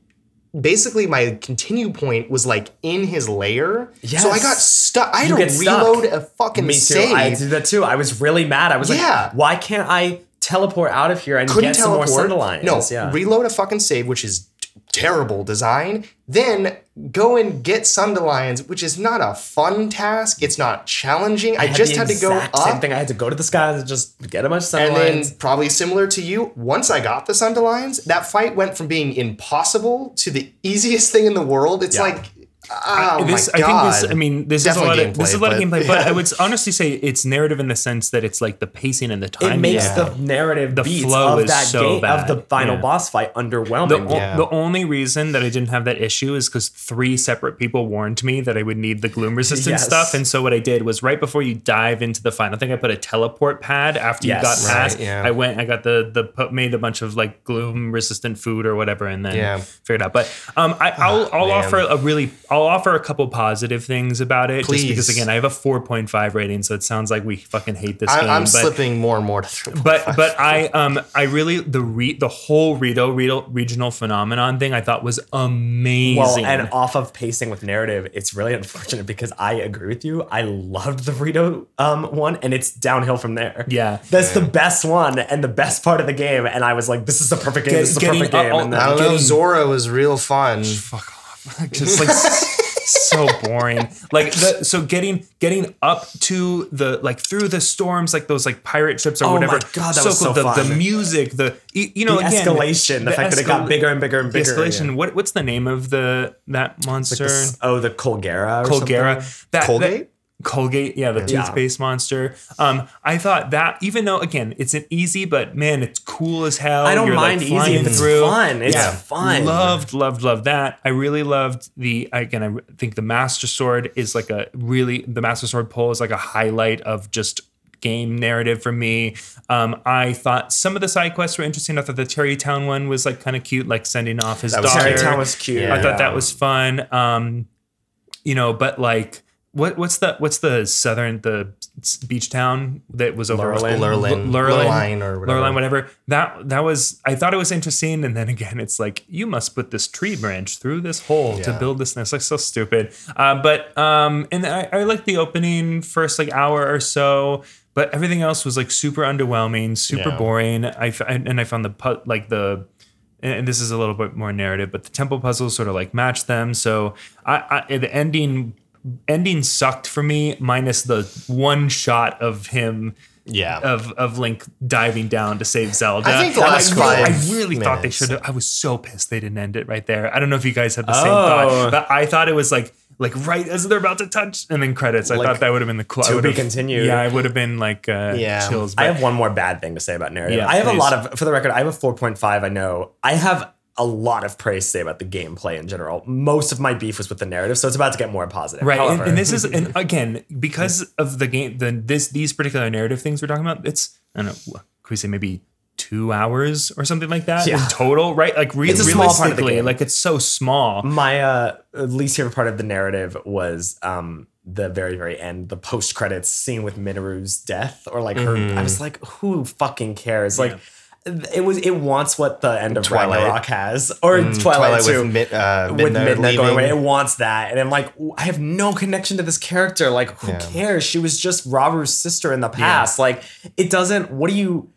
basically my continue point was like in his lair. So I got stuck. I had You to get stuck. reload a fucking Me too. save. I did that too. I was really mad. I was Yeah. like, why can't I teleport out of here and couldn't get some more teleport. Sundelions? No, yeah. reload a fucking save, which is terrible design. Then go and get Sundelions, which is not a fun task. It's not challenging. I, had just had to go exact Same up. thing. I had to go to the skies and just get a bunch of And then, probably similar to you, once I got the Sundelions, that fight went from being impossible to the easiest thing in the world. It's Yeah. like, oh this, my I god! think this. I mean, this Definitely is a lot. Of, this is a lot of gameplay, gameplay, but- but I would honestly say it's narrative in the sense that it's like the pacing and the time. it makes yeah. the narrative The beats flow of is that so game bad. of the final Yeah. boss fight The, underwhelming. o- Yeah. the only reason that I didn't have that issue is because three separate people warned me that I would need the gloom resistance Yes. stuff. And so what I did was right before you dive into the final thing, I put a teleport pad after Yes. you got Right, past. yeah. I went, I got the the put, made a bunch of like gloom resistant food or whatever, and then Yeah. figured out. But um, I, I'll I'll offer a really I'll offer a couple positive things about it, just because again I have a four point five rating, so it sounds like we fucking hate this I, game. I'm but, slipping more and more to three. but but I um I really the re, the whole Rito, Rito regional phenomenon thing I thought was amazing. Well, and off of pacing with narrative, it's really unfortunate because I agree with you. I loved the Rito um, one, and it's downhill from there. Yeah. that's the best one and the best part of the game. And I was like, this is the perfect game. Get- this is the getting- perfect game. uh, and I don't know. getting- Zora was real fun. fuck off. just like so boring. Like the so getting getting up to the like through the storms, like those like pirate ships or Oh my whatever. God, that was so The, the music, the you know The again, escalation, the fact that it got bigger and bigger and the bigger, escalation. yeah. What what's the name of the that monster? Oh, the Colgera. Or Colgera. something? That, Colgate? That- Colgate, yeah, the Yeah. toothpaste monster. Um, I thought that even though again it's an easy, but man, it's cool as hell. I don't You're, mind like, easy flying if it's through. fun. It's fun. Loved, loved, loved that. I really loved the again. I think the Master Sword is like a really the Master Sword pull is like a highlight of just game narrative for me. Um, I thought some of the side quests were interesting. I thought the Tarrey Town one was like kind of cute, like sending off his That daughter. cute. Tarrey Town was cute. Yeah. I thought that was fun. Um, you know, but like, what what's the what's the southern the beach town that was over. Lurleen. Lurleen, Lurline or whatever. Lurline, whatever. That that was I thought it was interesting, and then again, it's like you must put this tree branch through this hole to build this nest. Like so stupid. Uh, but um, and I, I like the opening first like hour or so. But everything else was like super underwhelming, super Yeah. boring. I f- and I found the put like the and this is a little bit more narrative, but the temple puzzles sort of like match them. So I, I the ending ending sucked for me, minus the one shot of him. Yeah. Of of Link diving down to save Zelda. I think the last I five I really thought they should have. I was so pissed they didn't end it right there. I don't know if you guys had the same Oh. thought, but I thought it was like like right as they're about to touch and then credits. I Like, thought that would have been the cool. I to be continued. Yeah, it would have been like uh, Yeah. chills. I have one more bad thing to say about narrative. Yeah, I have please. a lot of, for the record, I have a 4.5. I know I have a lot of praise to say about the gameplay in general. Most of my beef was with the narrative, so it's about to get more positive. Right, and, and this is and again because of the game, the this these particular narrative things we're talking about. It's I don't know, could we say maybe two hours or something like that Yeah. in total, right? Like re- It's a small part of the game. like it's so small. my uh, least favorite part of the narrative was um, the very, very end, the post credits scene with Mineru's death, or like her. I was like, who fucking cares? Like, it was. It wants what the end of Twilight. Ragnarok has, or Twilight, Twilight too. with, mid, uh, with Midna Midna going away. It wants that. And I'm like, I have no connection to this character. Like, who Yeah. cares? She was just Robert's sister in the past. Like, it doesn't, what do you,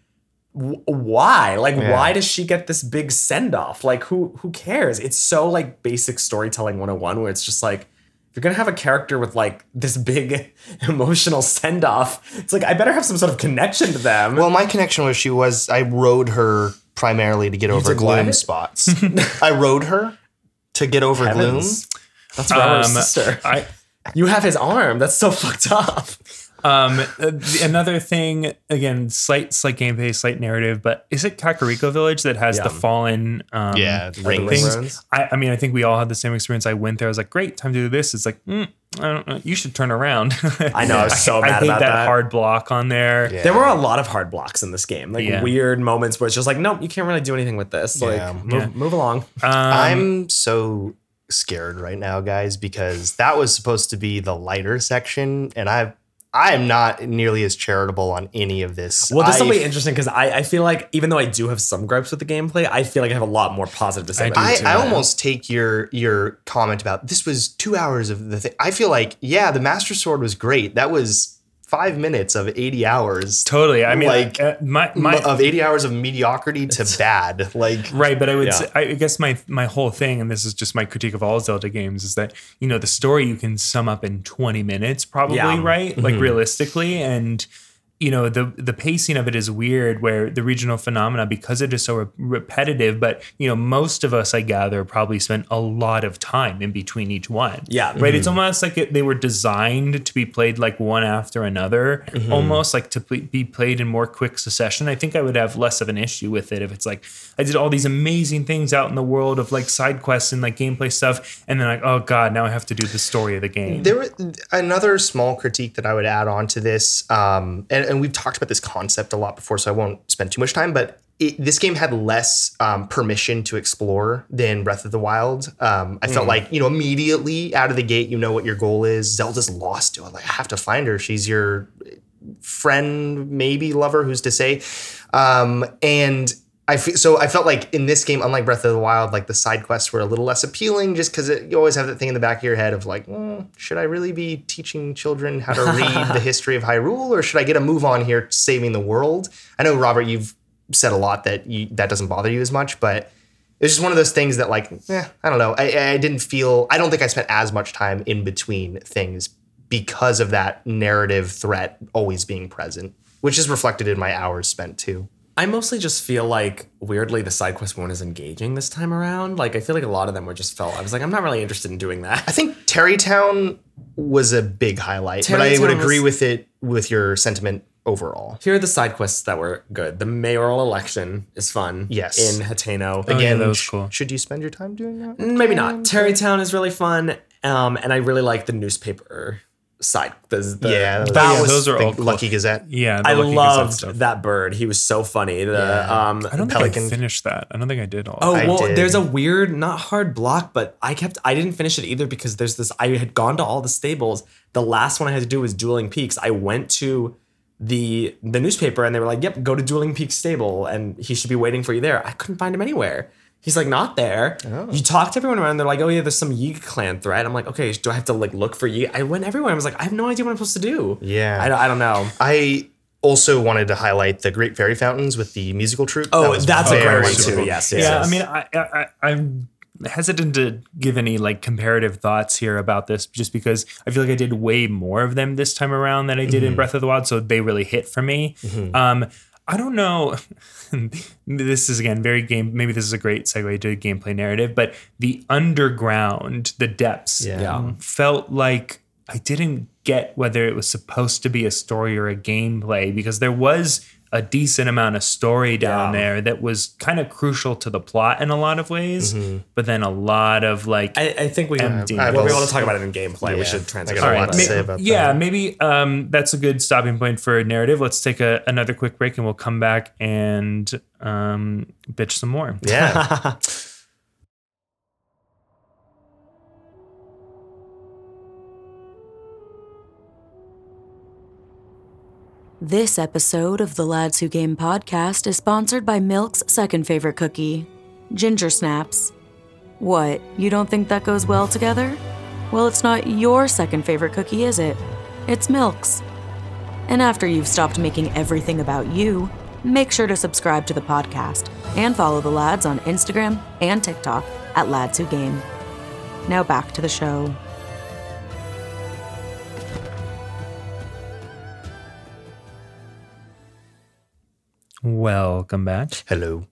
why? Like, Yeah. why does she get this big send off? Like, who who cares? It's so like basic storytelling 101 where it's just like, if you're gonna have a character with like this big emotional send off, it's like I better have some sort of connection to them. Well, my connection was she was I rode her primarily to get over gloom what? spots. I rode her to get over Heavens. That's Robert's Um, sister. I You have his arm. That's so fucked up. Um uh, another thing again, slight slight gameplay, slight narrative, but is it Kakariko Village that has Yeah. the fallen um Yeah, the ring things? I, I mean, I think we all had the same experience. I went there. I was like, "Great, time to do this." It's like, mm, I don't know. You should turn around. I know, I was so I mad hate about that, that. hard block on there. Yeah. There were a lot of hard blocks in this game, like Yeah. weird moments where it's just like, nope, you can't really do anything with this. Like, Yeah. move, Yeah. move along. Um, I'm so scared right now, guys, because that was supposed to be the lighter section, and I I am not nearly as charitable on any of this. Well, this will be interesting because I, I feel like even though I do have some gripes with the gameplay, I feel like I have a lot more positive to say. I about I. I almost take your your comment about this was two hours of the thing. I feel like yeah, the Master Sword was great. That was five minutes of eighty hours. totally. I mean, like, uh, my my of eighty hours of mediocrity to bad. Like Right, but I would Yeah. say, I guess my my whole thing, and this is just my critique of all Zelda games, is that you know the story you can sum up in twenty minutes, probably, Yeah. right? Like realistically, and you know the the pacing of it is weird, where the regional phenomena because it is so re- repetitive. But you know, most of us, I gather, probably spent a lot of time in between each one. Yeah. right. It's almost like it, they were designed to be played like one after another, almost like to be played in more quick succession. I think I would have less of an issue with it if it's like I did all these amazing things out in the world of like side quests and like gameplay stuff, and then like oh god, now I have to do the story of the game. There was another small critique that I would add on to this, um, and, and we've talked about this concept a lot before, so I won't spend too much time. But it, this game had less um, permission to explore than Breath of the Wild. Um, I felt like you know immediately out of the gate, you know what your goal is. Zelda's lost. to it. Like I have to find her. She's your friend, maybe lover, who's to say? Um, and I so I felt like in this game, unlike Breath of the Wild, like the side quests were a little less appealing, just because you always have that thing in the back of your head of like, mm, should I really be teaching children how to read the history of Hyrule, or should I get a move on here saving the world? I know Robert, you've said a lot that you, that doesn't bother you as much, but it's just one of those things that like, eh, I don't know. I, I didn't feel. I don't think I spent as much time in between things because of that narrative threat always being present, which is reflected in my hours spent too. I mostly just feel like weirdly the side quest one is engaging this time around. Like I feel like a lot of them were just felt. I was like, I'm not really interested in doing that. I think Tarrey Town was a big highlight, but I would Tarrey Town agree was- with it with your sentiment overall. Here are the side quests that were good. The mayoral election is fun. Yes. In Hateno. yeah, Again, that was sh- cool. should you spend your time doing that? Maybe not. Tarrey Town is really fun. Um, and I really like the newspaper side. The, the, yeah, that yeah, was those are all cool. Lucky Gazette. Yeah, I Lucky loved that bird. He was so funny. The Yeah. um I don't think I finished that. I don't think I did all. Oh well, there's a weird, not hard block, but I kept I didn't finish it either because there's this. I had gone to all the stables. The last one I had to do was Dueling Peaks. I went to the the newspaper and they were like, "Yep, go to Dueling Peaks stable, and he should be waiting for you there." I couldn't find him anywhere. He's like not there. Oh. You talk to everyone around. They're like, "Oh yeah, there's some Yeeg clan threat." I'm like, "Okay, do I have to like look for Yeeg?" I went everywhere. I was like, "I have no idea what I'm supposed to do." Yeah. I don't, I don't know. I also wanted to highlight the Great Fairy Fountains with the musical troupe. Oh, That was that's a great one too. Yes, yes. yeah, yes. I mean, I, I, I I'm hesitant to give any like comparative thoughts here about this, just because I feel like I did way more of them this time around than I did in Breath of the Wild, so they really hit for me. Um, I don't know. this is again very game. Maybe this is a great segue to gameplay narrative, but the underground, the depths, Yeah. Yeah. Um, felt like I didn't get whether it was supposed to be a story or a gameplay because there was a decent amount of story down Yeah. there that was kind of crucial to the plot in a lot of ways, but then a lot of like I, I think we Empty. Well, I've we want to talk about it in gameplay. We Yeah. should I transition. got a to lot to that. say about yeah, that. maybe um, that's a good stopping point for a narrative. Let's take a, another quick break and we'll come back and um, bitch some more. Yeah. This episode of the Lads Who Game podcast is sponsored by Milk's second favorite cookie, Ginger Snaps. What, you don't think that goes well together? Well, it's not your second favorite cookie, is it? It's Milk's. And after you've stopped making everything about you, make sure to subscribe to the podcast and follow the lads on Instagram and TikTok at Lads Who Game. Now back to the show. Welcome back. Hello.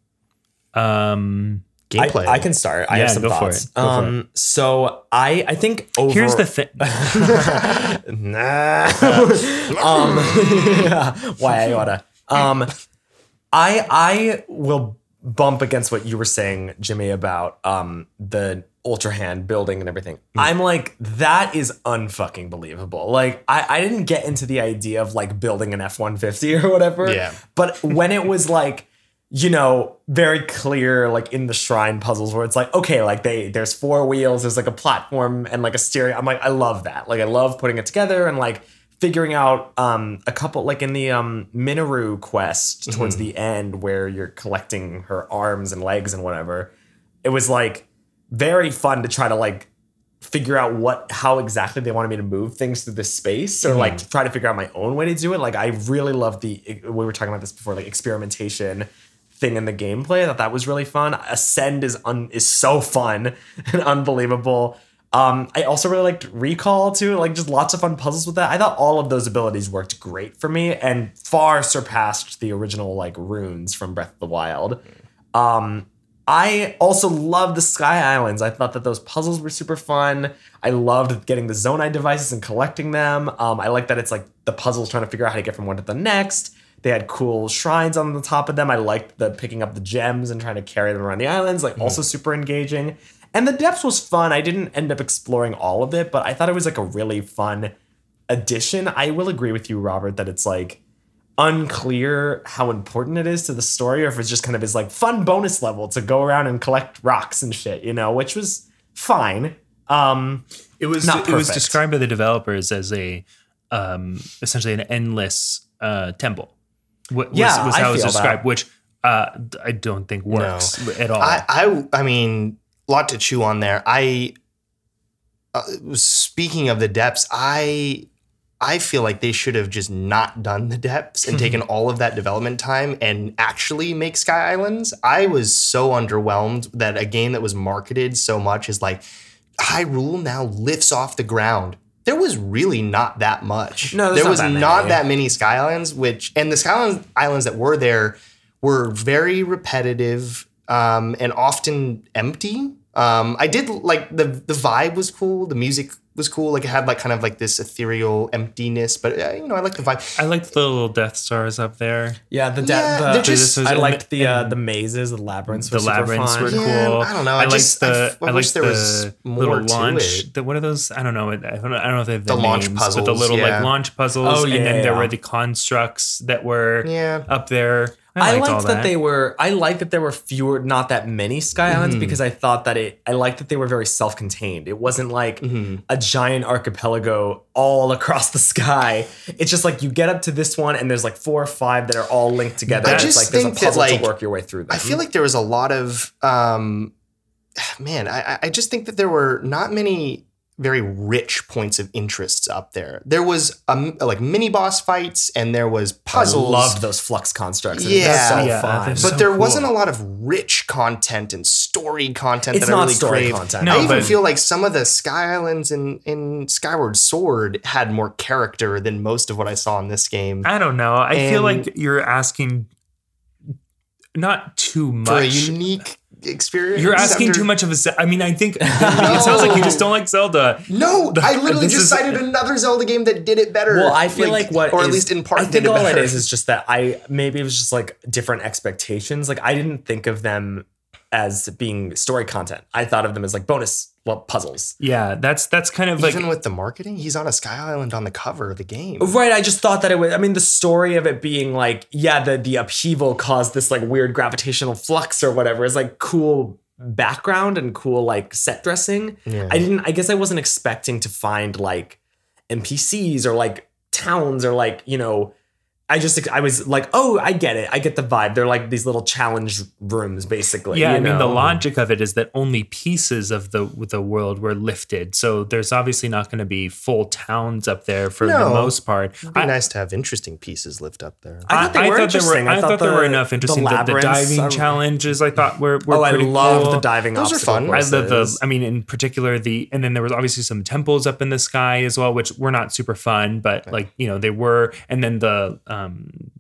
Um, Gameplay. I, I can start. I Yeah, have some go for thoughts. it. Go for um, so I I think over. here's the thing. nah. um, why I oughta. Um, I I will bump against what you were saying, Jimmy, about um the ultra hand building and everything. I'm like, that is unfucking believable. Like, I, I didn't get into the idea of like building an F-150 or whatever. Yeah. But when it was like, you know, very clear, like in the shrine puzzles where it's like, okay, like they there's four wheels, there's like a platform and like a steering. I'm like, I love that. Like I love putting it together and like figuring out um a couple like in the um Mineru quest towards the end where you're collecting her arms and legs and whatever. It was like very fun to try to like figure out what how exactly they wanted me to move things through this space or like to try to figure out my own way to do it. Like i really love the we were talking about this before like experimentation thing in the gameplay. I thought that was really fun. Ascend is un, is so fun and unbelievable. Um i also really liked recall too like just lots of fun puzzles with that. I thought all of those abilities worked great for me and far surpassed the original like runes from breath of the wild. Um I also love the Sky Islands. I thought that those puzzles were super fun. I loved getting the Zonai devices and collecting them. Um, I like that it's like the puzzles trying to figure out how to get from one to the next. They had cool shrines on the top of them. I liked the picking up the gems and trying to carry them around the islands. Like also super engaging. And the depths was fun. I didn't end up exploring all of it, but I thought it was like a really fun addition. I will agree with you, Robert, that it's like unclear how important it is to the story or if it's just kind of his like fun bonus level to go around and collect rocks and shit, you know, which was fine. Um It was Not it was described by the developers as a um, essentially an endless uh, temple. Wa- Was, Yeah, was I how it was described, that. which uh, I don't think works at all. I, I, I mean, a lot to chew on there. I, uh, speaking of the depths, I, I feel like they should have just not done the depths and taken all of that development time and actually make Sky Islands. I was so underwhelmed that a game that was marketed so much is like Hyrule now lifts off the ground. There was really not that much. No, there not was that not that many Sky Islands, which and the Sky Islands- Islands that were there were very repetitive um, and often empty. Um, I did like the the vibe was cool, the music was cool. Like it had like kind of like this ethereal emptiness, but uh, you know I like the vibe. I liked the little Death Stars up there. Yeah, the, de- Yeah, the they're just- I liked the uh, the mazes, the labyrinths. The were super labyrinths fun. were cool. Yeah, I don't know. I liked just- I the. f- I I, wish liked there the was more little to launch. it. The, what are those? I don't know. I don't know. I don't know if they have The launch names, but the little yeah. like launch puzzles. Oh, and yeah, then there yeah. were the constructs that were Yeah. up there. I liked all liked that. they were. I liked that there were fewer, not that many Sky Islands, because I thought that it. I liked that they were very self-contained. It wasn't like a giant archipelago all across the sky. It's just like you get up to this one, and there's like four or five that are all linked together. I It's just like there's a think that, puzzle like, to work your way through. Them. I feel like there was a lot of um, man. I, I- I just think that there were not many very rich points of interests up there. There was um, like mini boss fights, and there was puzzles. I loved those flux constructs. Yeah. Yeah, so Yeah, fun. but so there cool. wasn't a lot of rich content and story content It's that I not really story crave. content. No, I even but- feel like some of the Sky Islands in, in Skyward Sword had more character than most of what I saw in this game. I don't know. I feel like you're asking not too much. For a unique experience. you're asking after- too much of a. Ze- I mean, I think it sounds like you just don't like Zelda. No, I literally just is- cited another Zelda game that did it better. Well, I feel like, what or at is- least in part, I think did all it better. it is is just that I maybe it was just like different expectations. Like I didn't think of them as being story content. I thought of them as like bonus well, puzzles. Yeah, that's that's kind of like Even with the marketing, he's on a Sky Island on the cover of the game. Right, I just thought that it was I mean the story of it being like yeah, the the upheaval caused this like weird gravitational flux or whatever is like cool background and cool like set dressing. Yeah. I didn't I guess I wasn't expecting to find like NPCs or like towns or like, you know, I just I was like, oh, I get it. I get the vibe. They're like these little challenge rooms, basically. yeah. you I mean, the logic of it is that only pieces of the the world were lifted, so there's obviously not going to be full towns up there for the most part. It'd be I- nice to have interesting pieces lived up there. I thought they were there were. I I, thought thought there were enough interesting. The, the labyrinths, diving um, challenges, I thought were were Oh, I pretty love cool. the diving Those are fun. I I love the. I mean, in particular, the and then there was obviously some temples up in the sky as well, which were not super fun, but like you know they were. And then the um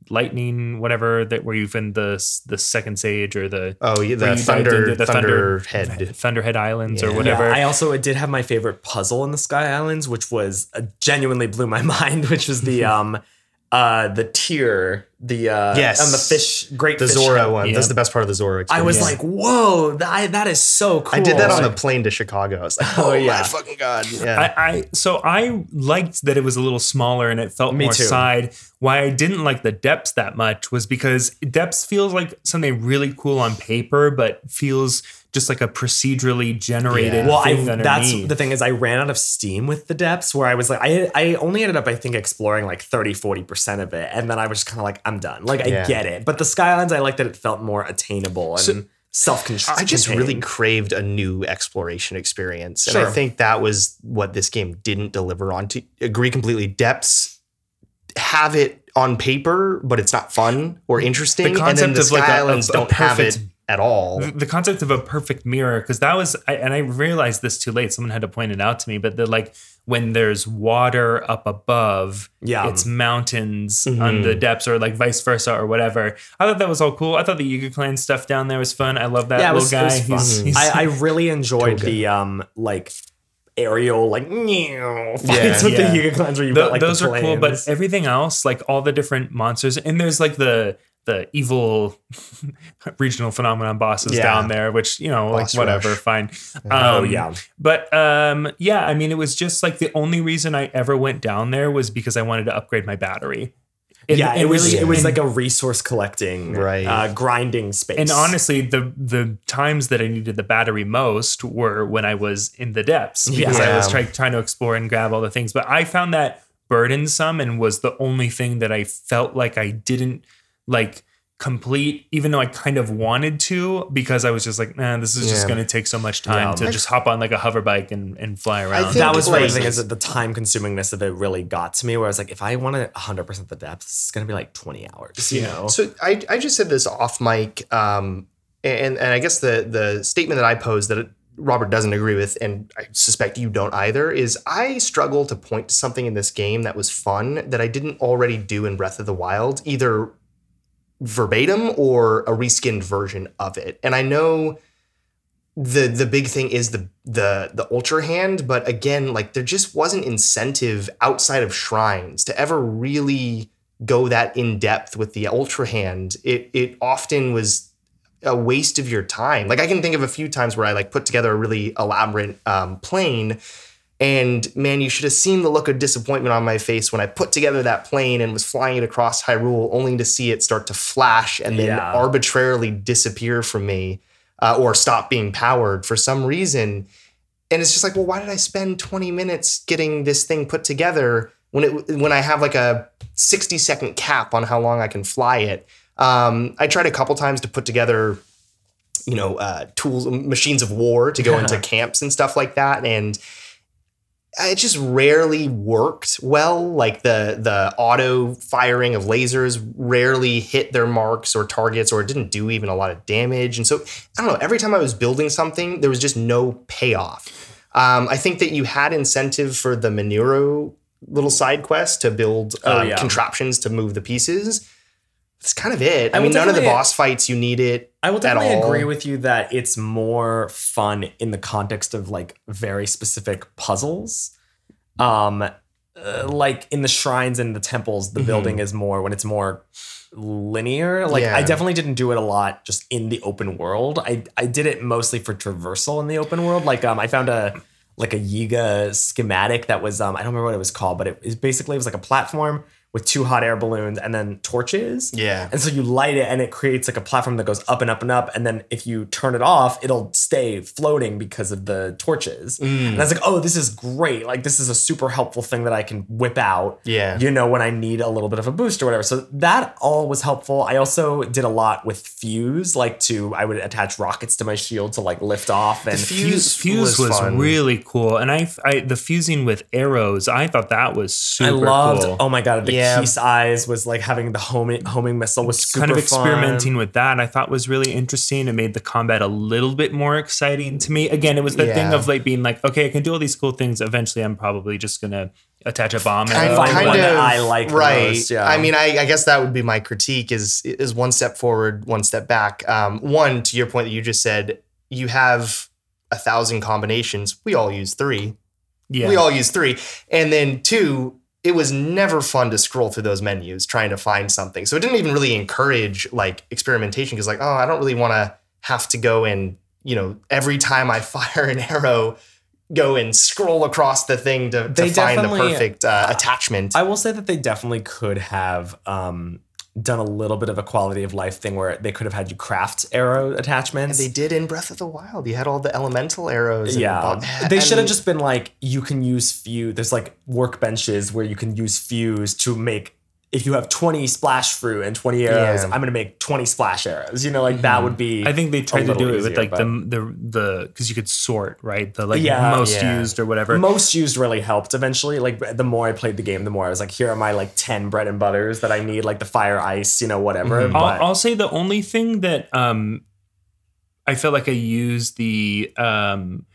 lightning, whatever that where you've in the the second sage or the Oh, yeah, the Thunder, did the Thunderhead. Thunderhead Islands or whatever. Yeah, I also did have my favorite puzzle in the Sky Islands, which was uh, genuinely blew my mind, which was the um uh the tier, the uh Yes. and the fish great The fish Zora head. one. Yeah. That's the best part of the Zora I experience. was like, whoa, that, that is so cool. I did that on the plane to Chicago. I was like, Oh, oh, yeah. my fucking god. Yeah. I, I so I liked that it was a little smaller and it felt Me more too. side. Why I didn't like the depths that much was because depths feels like something really cool on paper, but feels just like a procedurally generated. Yeah. well, I, that's the thing is I ran out of steam with the depths where I was like I I only ended up I think exploring like 30 40% of it and then I was just kind of like I'm done. Like I Yeah. get it. But the Sky Islands, I like that it felt more attainable and self-controlled. I just really craved a new exploration experience. And Sure. I think that was what this game didn't deliver on. To agree completely, depths have it on paper, but it's not fun or interesting. and then concept the of, Sky like, a- Islands a- a don't have it perfect- at all. the, the concept of a perfect mirror because that was I, and i realized this too late someone had to point it out to me but the like when there's water up above Yeah. it's mountains Mm-hmm. on the depths or like vice versa or whatever i thought that was all cool i thought the Yiga clan stuff down there was fun i love that yeah, little was, guy was fun. He's- he's- I, I really enjoyed the um like aerial like meow fights Yeah. with Yeah. the Yiga clans where you Th- got like those the are cool, but everything else, like all the different monsters, and there's like the the evil regional phenomenon bosses Yeah. down there, which you know, Boss like whatever, rush. fine. Oh, Um, yeah. but um, yeah, I mean, it was just like the only reason I ever went down there was because I wanted to upgrade my battery. And- yeah, it and was really- it was like a resource collecting, Right. Uh, grinding space. And honestly, the the times that I needed the battery most were when I was in the depths because I was Yeah. trying trying to explore and grab all the things. But I found that burdensome and was the only thing that I felt like I didn't like complete, even though I kind of wanted to, because I was just like, man, this is just Yeah. going to take so much time Yeah. to just hop on like a hover bike and, and fly around. think- that was like- the thing is that the time consumingness of it really got to me where I was like, if I want to 100% the depth, it's going to be like 20 hours, you know? So I, I just said this off mic, um, and and I guess the the statement that I posed that Robert doesn't agree with, and I suspect you don't either, is I struggle to point to something in this game that was fun that I didn't already do in Breath of the Wild, either verbatim or a reskinned version of it. And I know the the big thing is the the the ultra hand, but again, like there just wasn't incentive outside of shrines to ever really go that in depth with the ultra hand. It it often was a waste of your time. Like I can think of a few times where I like put together a really elaborate um, plane. And man, you should have seen the look of disappointment on my face when I put together that plane and was flying it across Hyrule, only to see it start to flash and then Yeah. arbitrarily disappear from me uh, or stop being powered for some reason. And it's just like, well, why did I spend 20 minutes getting this thing put together when it when I have like a 60 second cap on how long I can fly it? Um, I tried a couple times to put together, you know, uh, tools, machines of war to go into camps and stuff like that, and it just rarely worked well. Like the the auto firing of lasers rarely hit their marks or targets, or it didn't do even a lot of damage. And so I don't know. Every time I was building something, there was just no payoff. Um, I think that you had incentive for the Mineru little side quest to build Oh, um, yeah. contraptions to move the pieces. That's kind of it. I, I mean, none of the boss fights you need it. I will definitely agree with you that it's more fun in the context of like very specific puzzles. Um, uh, like in the shrines and the temples, the Mhm. building is more when it's more linear. Like I definitely didn't do it a lot just in the open world. I I did it mostly for traversal in the open world. Like um, I found a like a Yiga schematic that was um I don't remember what it was called, but it was basically it was like a platform with two hot air balloons and then torches. Yeah. And so you light it and it creates like a platform that goes up and up and up. And then if you turn it off, it'll stay floating because of the torches. Mm. And I was like, oh, this is great. Like, this is a super helpful thing that I can whip out, Yeah. you know, when I need a little bit of a boost or whatever. So that all was helpful. I also did a lot with fuse, like to, I would attach rockets to my shield to like lift off. And Fuse Fuse, fuse was was, really cool, and I, I the fusing with arrows, I thought that was super I loved, cool. oh my God, the Yeah. Keese eyes was like having the homing, homing missile was super kind of fun. experimenting with that I thought was really interesting. It made the combat a little bit more exciting to me. Again, it was the thing of like being like, okay, I can do all these cool things. Eventually, I'm probably just gonna attach a bomb. kind, arrow. find kind one of that I like the right. most, yeah. I mean, I, I guess that would be my critique: is is one step forward, one step back. Um, one to your point that you just said, you have a thousand combinations. We all use three. yeah. We all use three, and then two. It was never fun to scroll through those menus trying to find something. So it didn't even really encourage like experimentation because like, oh, I don't really want to have to go and you know every time I fire an arrow. Go and scroll across the thing to, to find the perfect uh, attachment. I will say that they definitely could have um, done a little bit of a quality of life thing where they could have had you craft arrow attachments. They did in Breath of the Wild. You had all the elemental arrows. and yeah, all- they should have just been like, you can use fuse. There's like workbenches where you can use fuse to make. If you have 20 splash fruit and 20 arrows, Yeah. Mm-hmm. I'm gonna make 20 splash arrows. You know, like that would be. I think they tried to do it easier, with like but- the the the because you could sort right the like Yeah. most Yeah. used or whatever. most used really helped eventually. Like the more I played the game, the more I was like, here are my like 10 bread and butters that I need, like the fire ice, you know, whatever. Mhm. But I'll, I'll say the only thing that um I felt like I used the um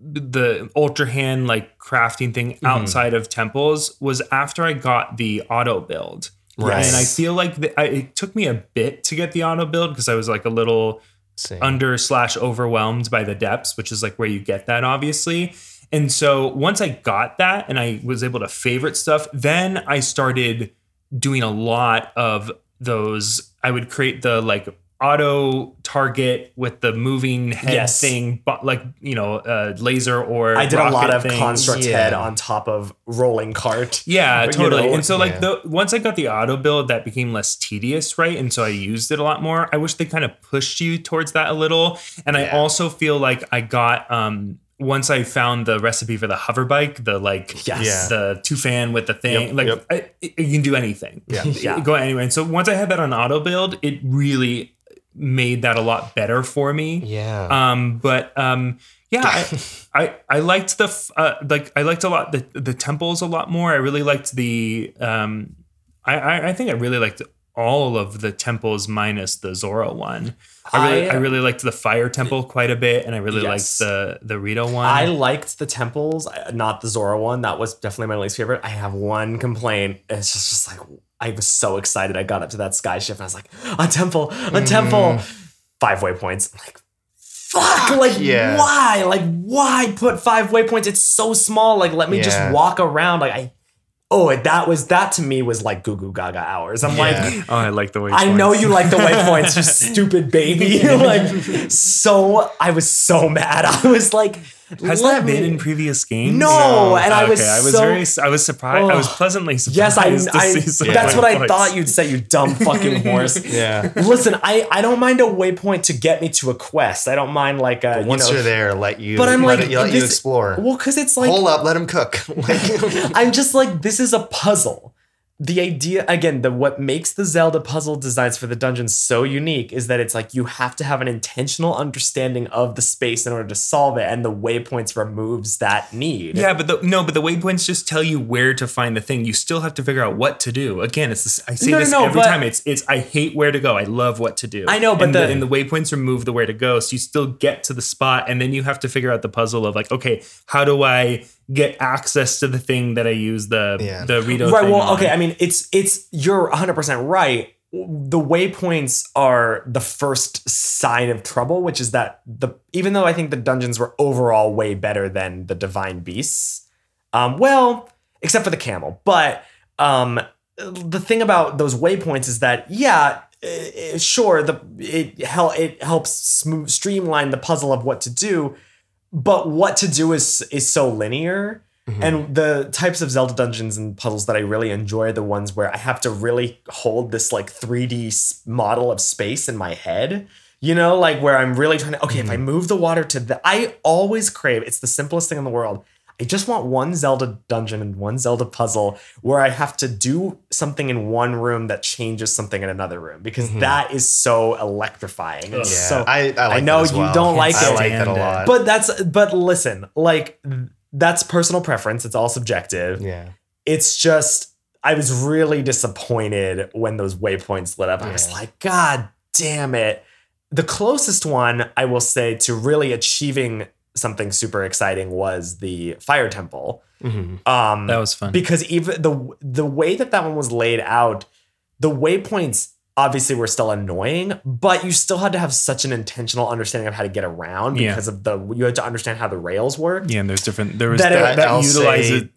the ultra hand like crafting thing Mm-hmm. outside of temples was after I got the auto build. Right. And I feel like the, I, it took me a bit to get the auto build because I was like a little Same. under slash overwhelmed by the depths, which is like where you get that, obviously. And so once I got that and I was able to favorite stuff, then I started doing a lot of those. I would create the like auto target with the moving head Yes. thing, but like, you know, uh, laser or I did a lot of things. construct Yeah. head on top of rolling cart. Yeah, But, you totally. know, and so like yeah. the once I got the auto build, that became less tedious, right? And so I used it a lot more. I wish they kind of pushed you towards that a little. And I also feel like I got um once I found the recipe for the hover bike, the like Yes. Yeah. the two fan with the thing, Yep, like yep. I, it- you can do anything. Yeah. Yeah. Go anyway. And so once I had that on auto build, it really made that a lot better for me. Yeah. Um, but um, yeah, I, I I liked the f- uh, like I liked a lot the the temples a lot more. I really liked the um, I I, I think I really liked all of the temples minus the Zora one. I really I, I- really liked the fire temple quite a bit, and I really Yes. liked the the Rito one. I liked the temples, uh, not the Zora one. That was definitely my least favorite. I have one complaint. It's just, just like I was so excited. I got up to that sky shift and I was like, a temple, a temple. Mm-hmm. Five waypoints. I'm like, fuck, like yeah. why? Like why put five waypoints? It's so small. Like let me Yeah. just walk around. Like I oh that was that to me was like goo goo gaga hours. I'm like oh, I like the way I know you like the waypoints, you stupid baby. like, so I was so mad. I was like, Has let that been me- in previous games? No, and I ah, was okay. I was so- very I was surprised. I was pleasantly surprised. Yes, I. to I see some that's what I waypoints. thought you'd say. You dumb fucking horse. yeah. Listen, I I don't mind a waypoint to get me to a quest. I don't mind like a. Once you you know, are there, let you. But I'm let like, it, let you explore. Well, because it's like Hold up, let him cook. like, I'm just like, this is a puzzle. The idea, again, the what makes the Zelda puzzle designs for the dungeons so unique is that it's like you have to have an intentional understanding of the space in order to solve it, and the waypoints removes that need. Yeah, but the, no, but the waypoints just tell you where to find the thing. You still have to figure out what to do. Again, it's this, I say No, no, this no, every time. It's it's I hate where to go. I love what to do. I know, but and the- and the waypoints remove the where to go, so you still get to the spot, and then you have to figure out the puzzle of like, okay, how do I get access to the thing that I use the Yeah. the Rito right. thing Well, on? okay. I mean, it's it's you're 100 percent right. The waypoints are the first sign of trouble, which is that the even though I think the dungeons were overall way better than the divine beasts, um, well, except for the camel, but um, the thing about those waypoints is that yeah. eh, Sure, the it hel- it helps smooth, streamline the puzzle of what to do, but what to do is is so linear. Mm-hmm. And the types of zelda dungeons and puzzles that i really enjoy are the ones where i have to really hold this like 3D model of space in my head you know like where i'm really trying to okay if i mm-hmm. move the water to the i always crave it's the simplest thing in the world i just want one zelda dungeon and one zelda puzzle where i have to do something in one room that changes something in another room because mm-hmm. that is so electrifying it's yeah, so I, I, like know that you well. don't like I it. like that a lot. but that's but listen, like that's personal preference. It's all subjective. yeah. It's just I was really disappointed when those waypoints lit up. I was like, God damn it. The closest one I will say to really achieving something super exciting was the fire temple. Mhm. Um, that was fun. because even the the way that that one was laid out, the waypoints obviously were still annoying, but you still had to have such an intentional understanding of how to get around Yeah. because of the you had to understand how the rails work. yeah, and there's different. There was That that, it- that, utilize it,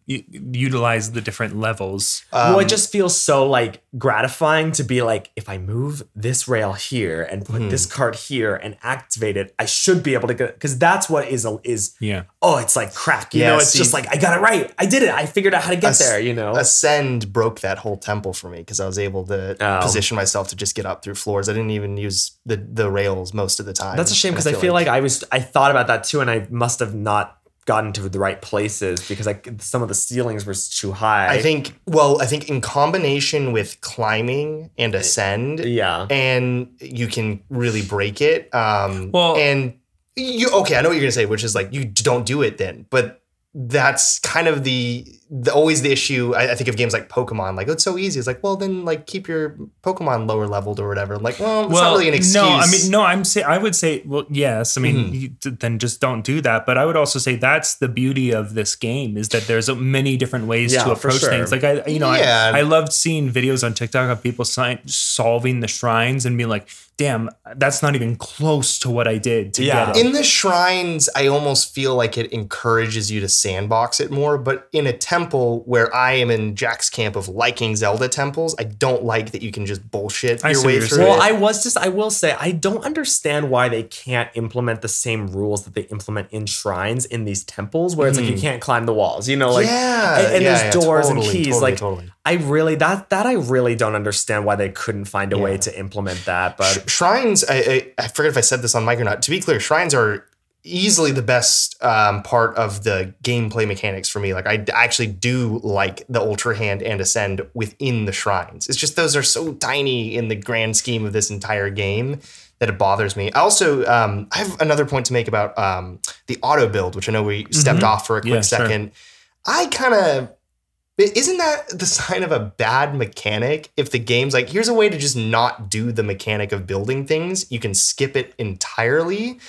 utilize the different levels. well, it Um, just feels so like gratifying to be like, if I move this rail here and put Mhm. this card here and activate it, I should be able to get because that's what is a, is Yeah, oh, it's like crack. You Yeah, know, it's see- just like I got it right. I did it. I figured out how to get As- there. You know, Ascend broke that whole temple for me because I was able to Oh. position myself to just get up through floors. I didn't even use the the rails most of the time. That's a shame because I feel like, I was I thought about that too, and I must have not gotten to the right places because I some of the ceilings were too high. I think well, I think in combination with climbing and ascend, yeah. and you can really break it. Um, Well- and you okay? I know what you're gonna say, which is like you don't do it then, but that's kind of the, the always the issue. I, I think of games like Pokemon, like oh, it's so easy. It's like well, then like keep your Pokemon lower leveled or whatever. Like well, it's not really an excuse. No, I mean, no, I'm say I would say, well, yes. I mean, Mhm. you, then just don't do that. But I would also say that's the beauty of this game is that there's a- many different ways Yeah, to approach sure. things. Like I, you know, Yeah. I, I loved seeing videos on TikTok of people si- solving the shrines and being like, "Damn, that's not even close to what I did to Yeah. get it." In the shrines, I almost feel like it encourages you to sandbox it more. But in a temple where I am in Jack's camp of liking Zelda temples, I don't like that you can just bullshit I your way through. Well. I was just I will say I don't understand why they can't implement the same rules that they implement in shrines in these temples where it's like you can't climb the walls. You know, like yeah, and, and yeah, there's yeah, doors totally, and keys. Totally, like totally. I really that that I really don't understand why they couldn't find a way to implement that. Sh- But shrines, I, I I forget if I said this on mic or not. To be clear, shrines are easily the best um, part of the gameplay mechanics for me. Like I actually do like the Ultra Hand and Ascend within the shrines. It's just those are so tiny in the grand scheme of this entire game that it bothers me. I also um, I have another point to make about um, the auto build, which I know we stepped off for a quick Yeah, sure. second. I kind of isn't that the sign of a bad mechanic if the game's like here's a way to just not do the mechanic of building things you can skip it entirely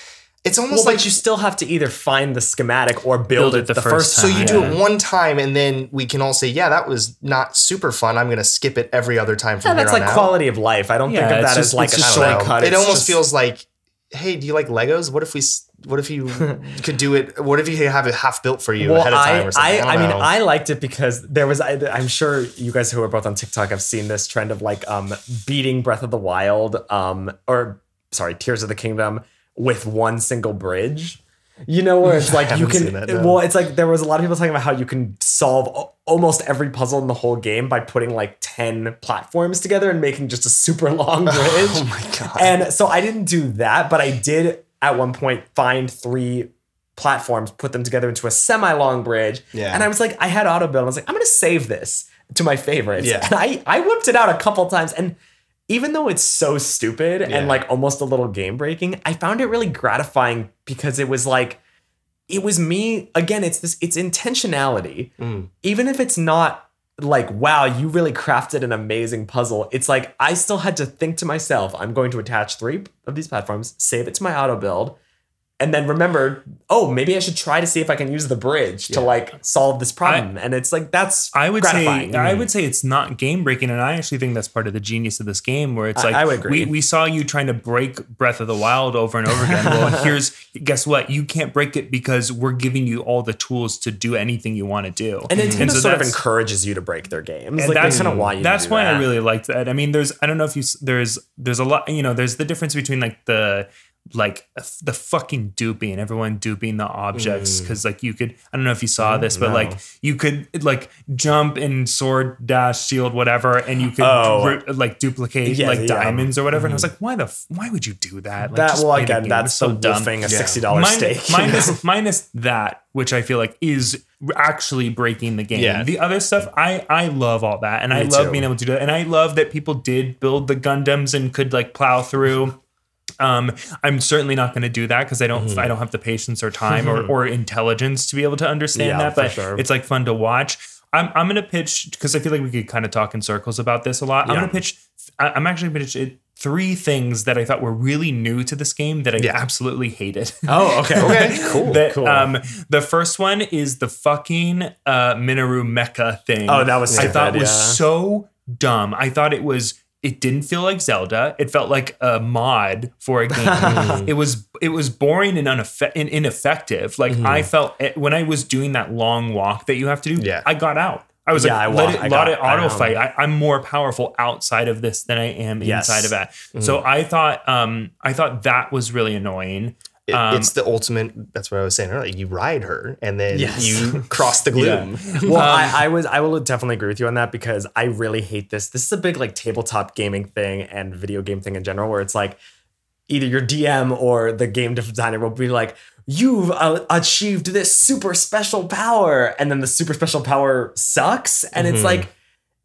it's Well, almost but like you still have to either find the schematic or build, Build it it the, the first first time. so you time. do it one time and then we can all say yeah that was not super fun i'm going to skip it every other time from Yeah, here that's on like out. quality of life. I don't Yeah, think of that just- as like a it's just- I don't know. shortcut. it It's almost just- feels like hey do you like legos what if we what if you could do it what if you have it half built for you ahead of time I, or something I, i, I mean. I liked it because there was. I, I'm sure you guys who are both on TikTok have seen this trend of like um beating Breath of the Wild, um, or sorry, Tears of the Kingdom with one single bridge. You know where it's like you can. that, no. Well, it's like there was a lot of people talking about how you can solve almost every puzzle in the whole game by putting like ten platforms together and making just a super long bridge. oh my god And so I didn't do that, but I did at one point find three platforms, put them together into a semi-long bridge. Yeah. And I was like, I had auto build. I was like, I'm gonna save this to my favorites. Yeah. And I I whipped it out a couple times. And even though it's so stupid Yeah. and like almost a little game breaking, I found it really gratifying because it was like it was me again, it's this it's intentionality. Mm. Even if it's not like, wow, you really crafted an amazing puzzle. It's like I still had to think to myself, I'm going to attach three of these platforms, save it to my auto build, and then remember, oh, maybe I should try to see if I can use the bridge to like solve this problem. and it's like that's I would say I would say it's not game breaking, and I actually think that's part of the genius of this game, where it's I- like I would agree. we we saw you trying to break Breath of the Wild over and over again. well, here's guess what? You can't break it because we're giving you all the tools to do anything you want to do. and Nintendo so sort of encourages you to break their games. and Like that's kind of you. That's why that. I really liked that. I mean, there's I don't know if you there's there's a lot you know there's the difference between like the like the fucking duping everyone duping the objects Mm. because like you could I don't know if you saw this but like you could like jump and sword dash shield whatever and you could Oh. like duplicate Yeah, like yeah. diamonds or whatever and I was like why the f- why would you do that like that well again that's so dumb wolfing a Yeah. sixty dollars Min- steak. you know? minus minus that, which I feel like is actually breaking the game. Yeah. The other stuff, I I love all that, and I love too. being able to do that, and I love that people did build the Gundams and could like plow through. Um, I'm certainly not going to do that because I don't Mm-hmm. I don't have the patience or time or, or intelligence to be able to understand Yeah, that. But sure. it's like fun to watch. I'm I'm going to pitch because I feel like we could kind of talk in circles about this a lot. I'm going to pitch. I'm actually going to pitch it. Three things that I thought were really new to this game that I Yeah. absolutely hated. oh okay okay cool That, Cool. Um, the first one is the fucking uh, Mineru mecha thing. Oh, that was I thought stupid, was so dumb. I thought it was. It didn't feel like Zelda. It felt like a mod for a game. Mm. it was it was boring and, and ineffective. Like I mm-hmm. felt it, when I was doing that long walk that you have to do. Yeah. I got out. I was Yeah, like, wa- let it, I got- it I auto know. fight. I, I'm more powerful outside of this than I am Yes. inside of that. So mm-hmm. I thought, um, I thought that was really annoying. It- Um, it's the ultimate that's what i was saying earlier you ride her and then Yes. you cross the gloom Well, Um, I, I was I will definitely agree with you on that because I really hate this. This is a big like tabletop gaming thing and video game thing in general, where it's like either your DM or the game designer will be like, "You've uh, achieved this super special power," and then the super special power sucks, and it's like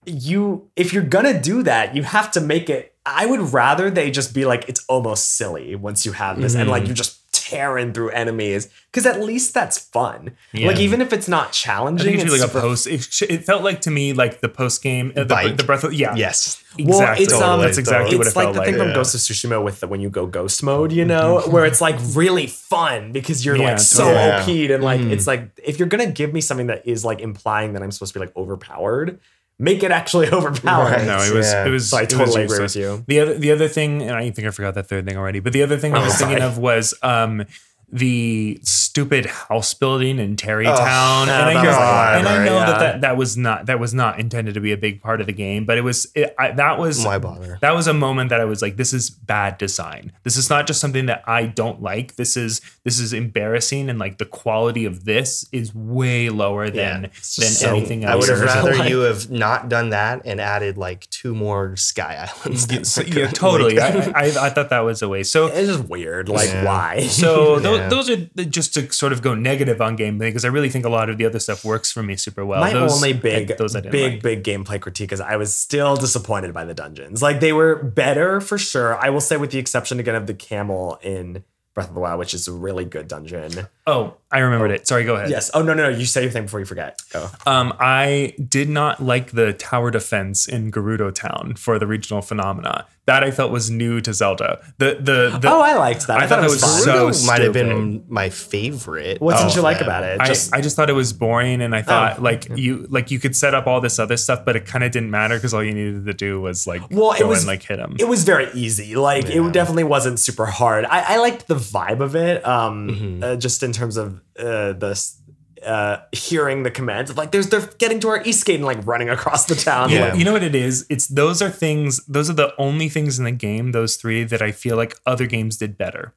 you if you're gonna do that, you have to make it. I would rather they just be like it's almost silly once you have this, and like you're just tearing through enemies because at least that's fun. Like even if it's not challenging, it it's like a post. It, it felt like to me like the post game, uh, the, the breath of yeah, yes exactly. Well, it's, um, That's exactly what it it's like felt the like. thing from yeah. Ghost of Tsushima with the, when you go ghost mode, you know, where it's like really fun because you're Yeah, like so totally. OP'd and like it's like if you're gonna give me something that is like implying that I'm supposed to be like overpowered, make it actually overpowered. Right. no, it was Yeah. it was. So I it was totally agree with you. The other the other thing, and I think I forgot that third thing already. But the other thing I was thinking of was um the stupid house building in Tarrey Town, yeah, oh, and I know, like and I know that, yeah. that that that was not that was not intended to be a big part of the game, but it was it, I, that was Why bother? that was a moment that I was like, this is bad design. This is not just something that I don't like. This is this is embarrassing, and like the quality of this is way lower than than so- anything else. I would have Like- rather you have not done that and added like two more sky islands. than So, yeah, totally. I, I, I thought that was a waste. So It's just weird. Like Yeah. why? So tho- Yeah. those are just to sort of go negative on gameplay because I really think a lot of the other stuff works for me super well. My Those- only big, those I big, like. big gameplay critique is I was still disappointed by the dungeons. Like they were better for sure. I will say, with the exception again of the camel in Breath of the Wild, which is a really good dungeon. Oh, I remembered it. Sorry, go ahead. Yes. Oh no, no, no. You say your thing before you forget. Go. Um, I did not like the tower defense in Gerudo Town for the regional phenomena. That I felt was new to Zelda. The the, the oh, I liked that. I, I thought thought it it was, was fun. so- might have been my favorite. What did you like about it? I, Just I just thought it was boring, and I thought Oh. like you like you could set up all this other stuff, but it kind of didn't matter because all you needed to do was like Well, it was- and like hit him. it was very easy. Like Yeah. it definitely wasn't super hard. I, I liked the vibe of it. Um, Mhm. uh, just in terms of uh, the s- uh, hearing the commands. Like there's they're getting to our east gate and like running across the town. Yeah. Like, You know what it is? It's those are things, those are the only things in the game, those three, that I feel like other games did better.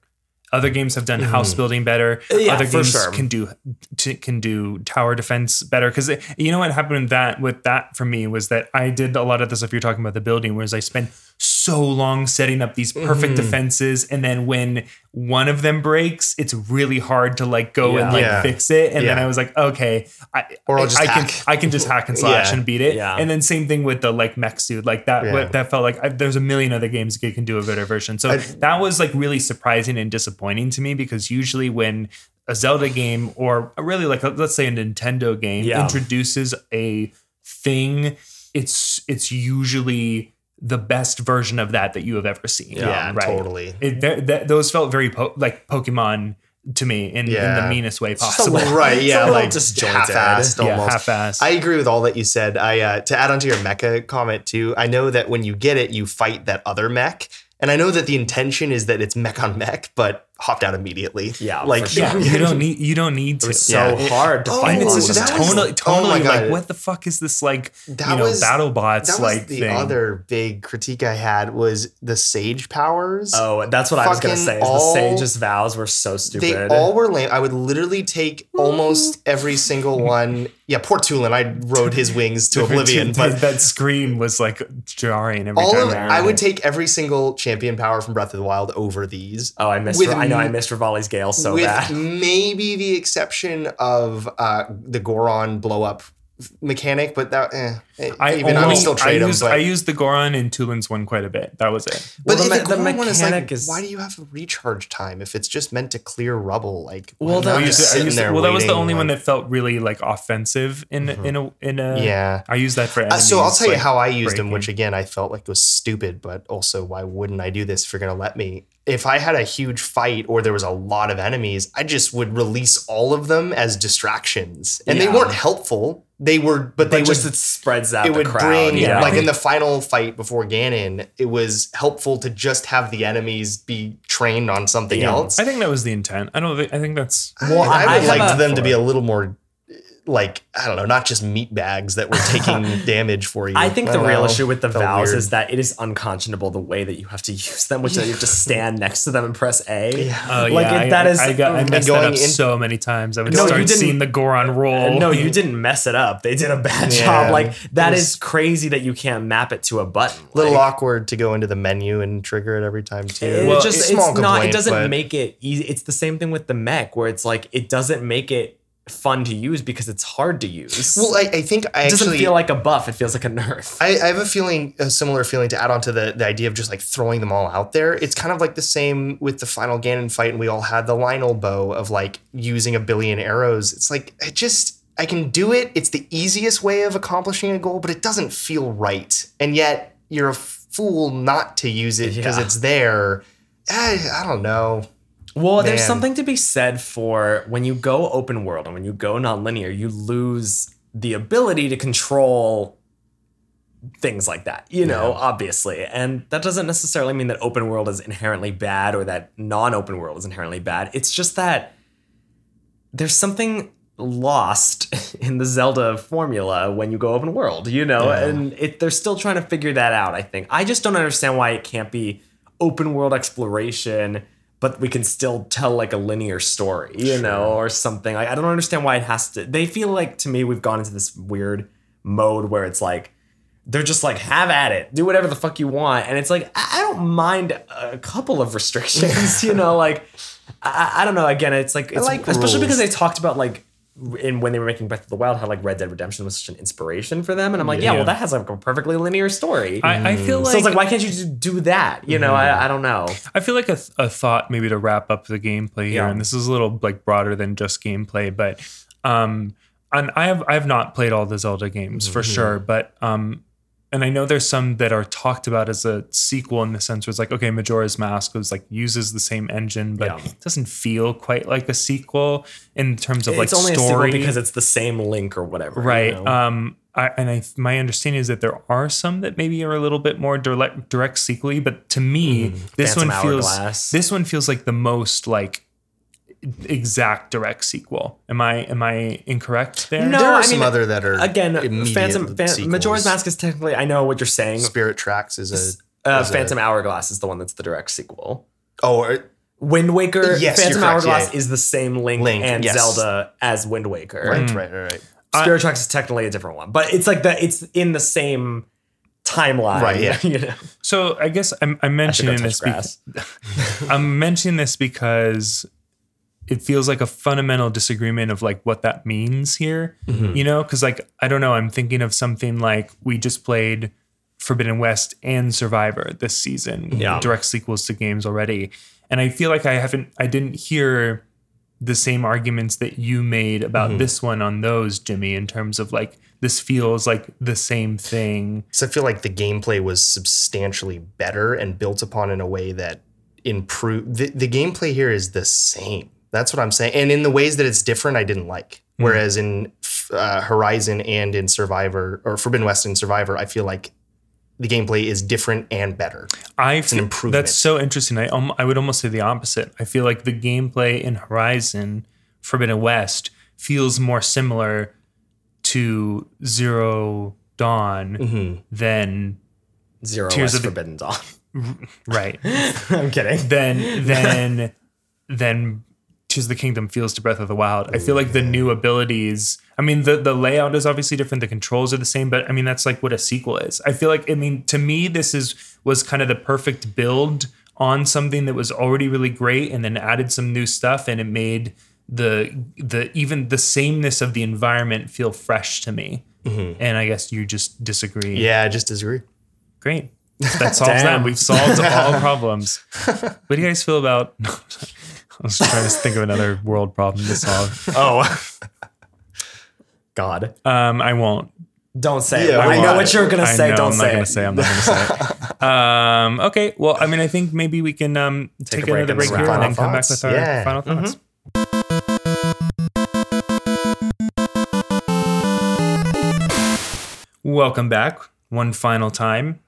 Other games have done house building better. Uh, yeah, other for games sure. can do t- can do tower defense better. Because you know what happened with that with that for me was that I did a lot of the stuff you're talking about the building, whereas I spent so long setting up these perfect mm-hmm. defenses, and then when one of them breaks, it's really hard to like go Yeah. and like Yeah. fix it. And then I was like, okay, I, Or I'll just I can. I can just hack and slash Yeah. and beat it. Yeah. And then same thing with the like mech suit, like that. Yeah. What, that felt like I, there's a million other games you can do a better version. So I- that was like really surprising and disappointing to me because usually when a Zelda game or really like a, let's say a Nintendo game Yeah. introduces a thing, it's it's usually the best version of that that you have ever seen. Yeah, totally. It, that, that- those felt very po- like Pokemon to me in, in the meanest way possible. little- Right, yeah, little like disjointed. half-assed yeah, almost. half-assed. I agree with all that you said. I uh, to add on to your mecha comment too. I know that when you get it, you fight that other mech, and I know that the intention is that it's mech on mech, but hopped out immediately. Yeah, like sure. yeah, you don't need you don't need to. It was so Yeah. hard to Oh, fight. and it's Oh, just that was- tonally, oh my God. like what the fuck is this like That you know was- battle bots that was like the thing other big critique I had was the sage powers. Oh, that's what I was gonna say. All- the sage's vows were so stupid. They all were lame. I would literally take mm. almost every single one. Yeah, poor Tulin. I rode his wings to oblivion, but that scream was like jarring every all time of I I would take every single champion power from Breath of the Wild over these. oh, I missed. with I know I missed Revali's Gale so with bad. maybe the exception of uh, the Goron blow up mechanic, but that eh, eh, I even I would still trade I them. used, but I used the Goron in Tulin's one quite a bit. That was it. but Well, the the, me- the Goron one is like, is- why do you have a recharge time if it's just meant to clear rubble? Like, Well, that- I used just sitting used there well, that was the waiting, only one that felt really like offensive in in a in a Yeah. I used that for Uh, so I'll tell you like, how I used them, breaking. which again I felt like was stupid, but also why wouldn't I do this if you're gonna let me? If I had a huge fight or there was a lot of enemies, I just would release all of them as distractions, and they weren't helpful. They were, but But they just would. it spreads out It the would crowd. bring yeah. like in the final fight before Ganon. It was helpful to just have the enemies be trained on something Yeah. else. I think that was the intent. I don't think I think that's Well, I, I- I I would like them to be a little more like I don't know, not just meat bags that were taking damage for you. I think the real know. issue with the Felt vows weird. is that it is unconscionable the way that you have to use them, which is that you have to stand next to them and press A. Yeah. Oh Like, yeah, it- I, that is- I, got I and messed that going up in- so many times. I would No, you start didn't- seeing the Goron uh, roll. No, you didn't mess it up. They did a bad Yeah. job. Like that It is was- crazy that you can't map it to a button. little Like, awkward to go into the menu and trigger it every time too. It Well, just it's it's, a small not. It doesn't but- make it easy. It's the same thing with the mech, where it's like it doesn't make it fun to use because it's hard to use. Well, I, I think I it doesn't actually feel like a buff. It feels like a nerf. I, I have a feeling, a similar feeling to add on to the, the idea of just like throwing them all out there. It's kind of like the same with the final Ganon fight, and we all had the Lynel bow of like using a billion arrows. It's like, it just, I can do it. It's the easiest way of accomplishing a goal, but it doesn't feel right. And yet you're a fool not to use it because Yeah. it's there. I, I don't know. Well, there's something to be said for when you go open world and when you go nonlinear, you lose the ability to control things like that, you know, Yeah. obviously. And that doesn't necessarily mean that open world is inherently bad or that non open world is inherently bad. It's just that there's something lost in the Zelda formula when you go open world, you know, and it, they're still trying to figure that out. I think I just don't understand why it can't be open world exploration, but we can still tell like a linear story, you know, or something. Like, I don't understand why it has to. They feel like to me we've gone into this weird mode where it's like they're just like have at it do whatever the fuck you want and it's like i I don't mind a couple of restrictions you know like i, I don't know again it's like it's like especially because they talked about like in when they were making Breath of the Wild how like Red Dead Redemption was such an inspiration for them and I'm like yeah, Yeah. well that has like a perfectly linear story I, I feel like, so it's like why can't you just do that you know I, I don't know I feel like a, th- a thought maybe to wrap up the gameplay here, Yeah. and this is a little like broader than just gameplay, but um, and I have I have not played all the Zelda games for Mm-hmm. sure, but um, and I know there's some that are talked about as a sequel in the sense where it's like okay, Majora's Mask was like uses the same engine, but Yeah. it doesn't feel quite like a sequel in terms of like only story because it's the same link or whatever you right know? um I, and I, my understanding is that there are some that maybe are a little bit more direct, direct sequely, but to me, this Phantom one feels this one feels like the most like exact direct sequel. Am I am I incorrect there? No, there are I some mean, other that are again immediate Phantom Fan, sequels. Majora's Mask is technically I know what you're saying Spirit Tracks is a uh, is a- Phantom Hourglass is the one that's the direct sequel oh or- Wind Waker, Yes, Phantom Hourglass yeah, yeah. is the same Link, Link, and yes. Zelda as Wind Waker. right, right, right, right. Spirit Tracks is technically a different one, but it's like that. it's in the same timeline. Right, yeah. you know? So I guess I'm, I'm I should go mentioning touch this. Be- I'm mentioning this because it feels like a fundamental disagreement of like what that means here. Mm-hmm. You know, because like I don't know. I'm thinking of something like we just played Forbidden West and Survivor this season. Yeah. direct sequels to games already, and I feel like I haven't. I didn't hear the same arguments that you made about Mm-hmm. this one on those, Jimmy, in terms of like this feels like the same thing. So I feel like the gameplay was substantially better and built upon in a way that improved. The, the gameplay here is the same. That's what I'm saying. And in the ways that it's different, I didn't like. Whereas in uh, Horizon and in Survivor or Forbidden West and Survivor, I feel like the gameplay is different and better. I an feel- improvement. That's so interesting. I um, I would almost say the opposite. I feel like the gameplay in Horizon Forbidden West feels more similar to Zero Dawn Mm-hmm. than Zero Tears West of the- Forbidden Dawn. right I'm kidding. Then than than Of the Kingdom feels to Breath of the Wild. I feel like the new abilities. I mean, the the layout is obviously different. The controls are the same, but I mean that's like what a sequel is. I feel like I mean to me this is was kind of the perfect build on something that was already really great, and then added some new stuff, and it made the the even the sameness of the environment feel fresh to me. Mm-hmm. And I guess you just disagree. Yeah, I just disagree. Great. That solves that. We've solved all problems. What do you guys feel about? I was trying to think of another world problem to solve. Oh. God. Um, I won't. Don't say Yeah, it. I why? know what you're gonna I say. know, Don't I'm say not gonna say. I'm not gonna say. It. Um, okay. Well, I mean, I think maybe we can um, take, a break another and break some here and then come back thoughts. with our Yeah. final thoughts. Welcome back one final time.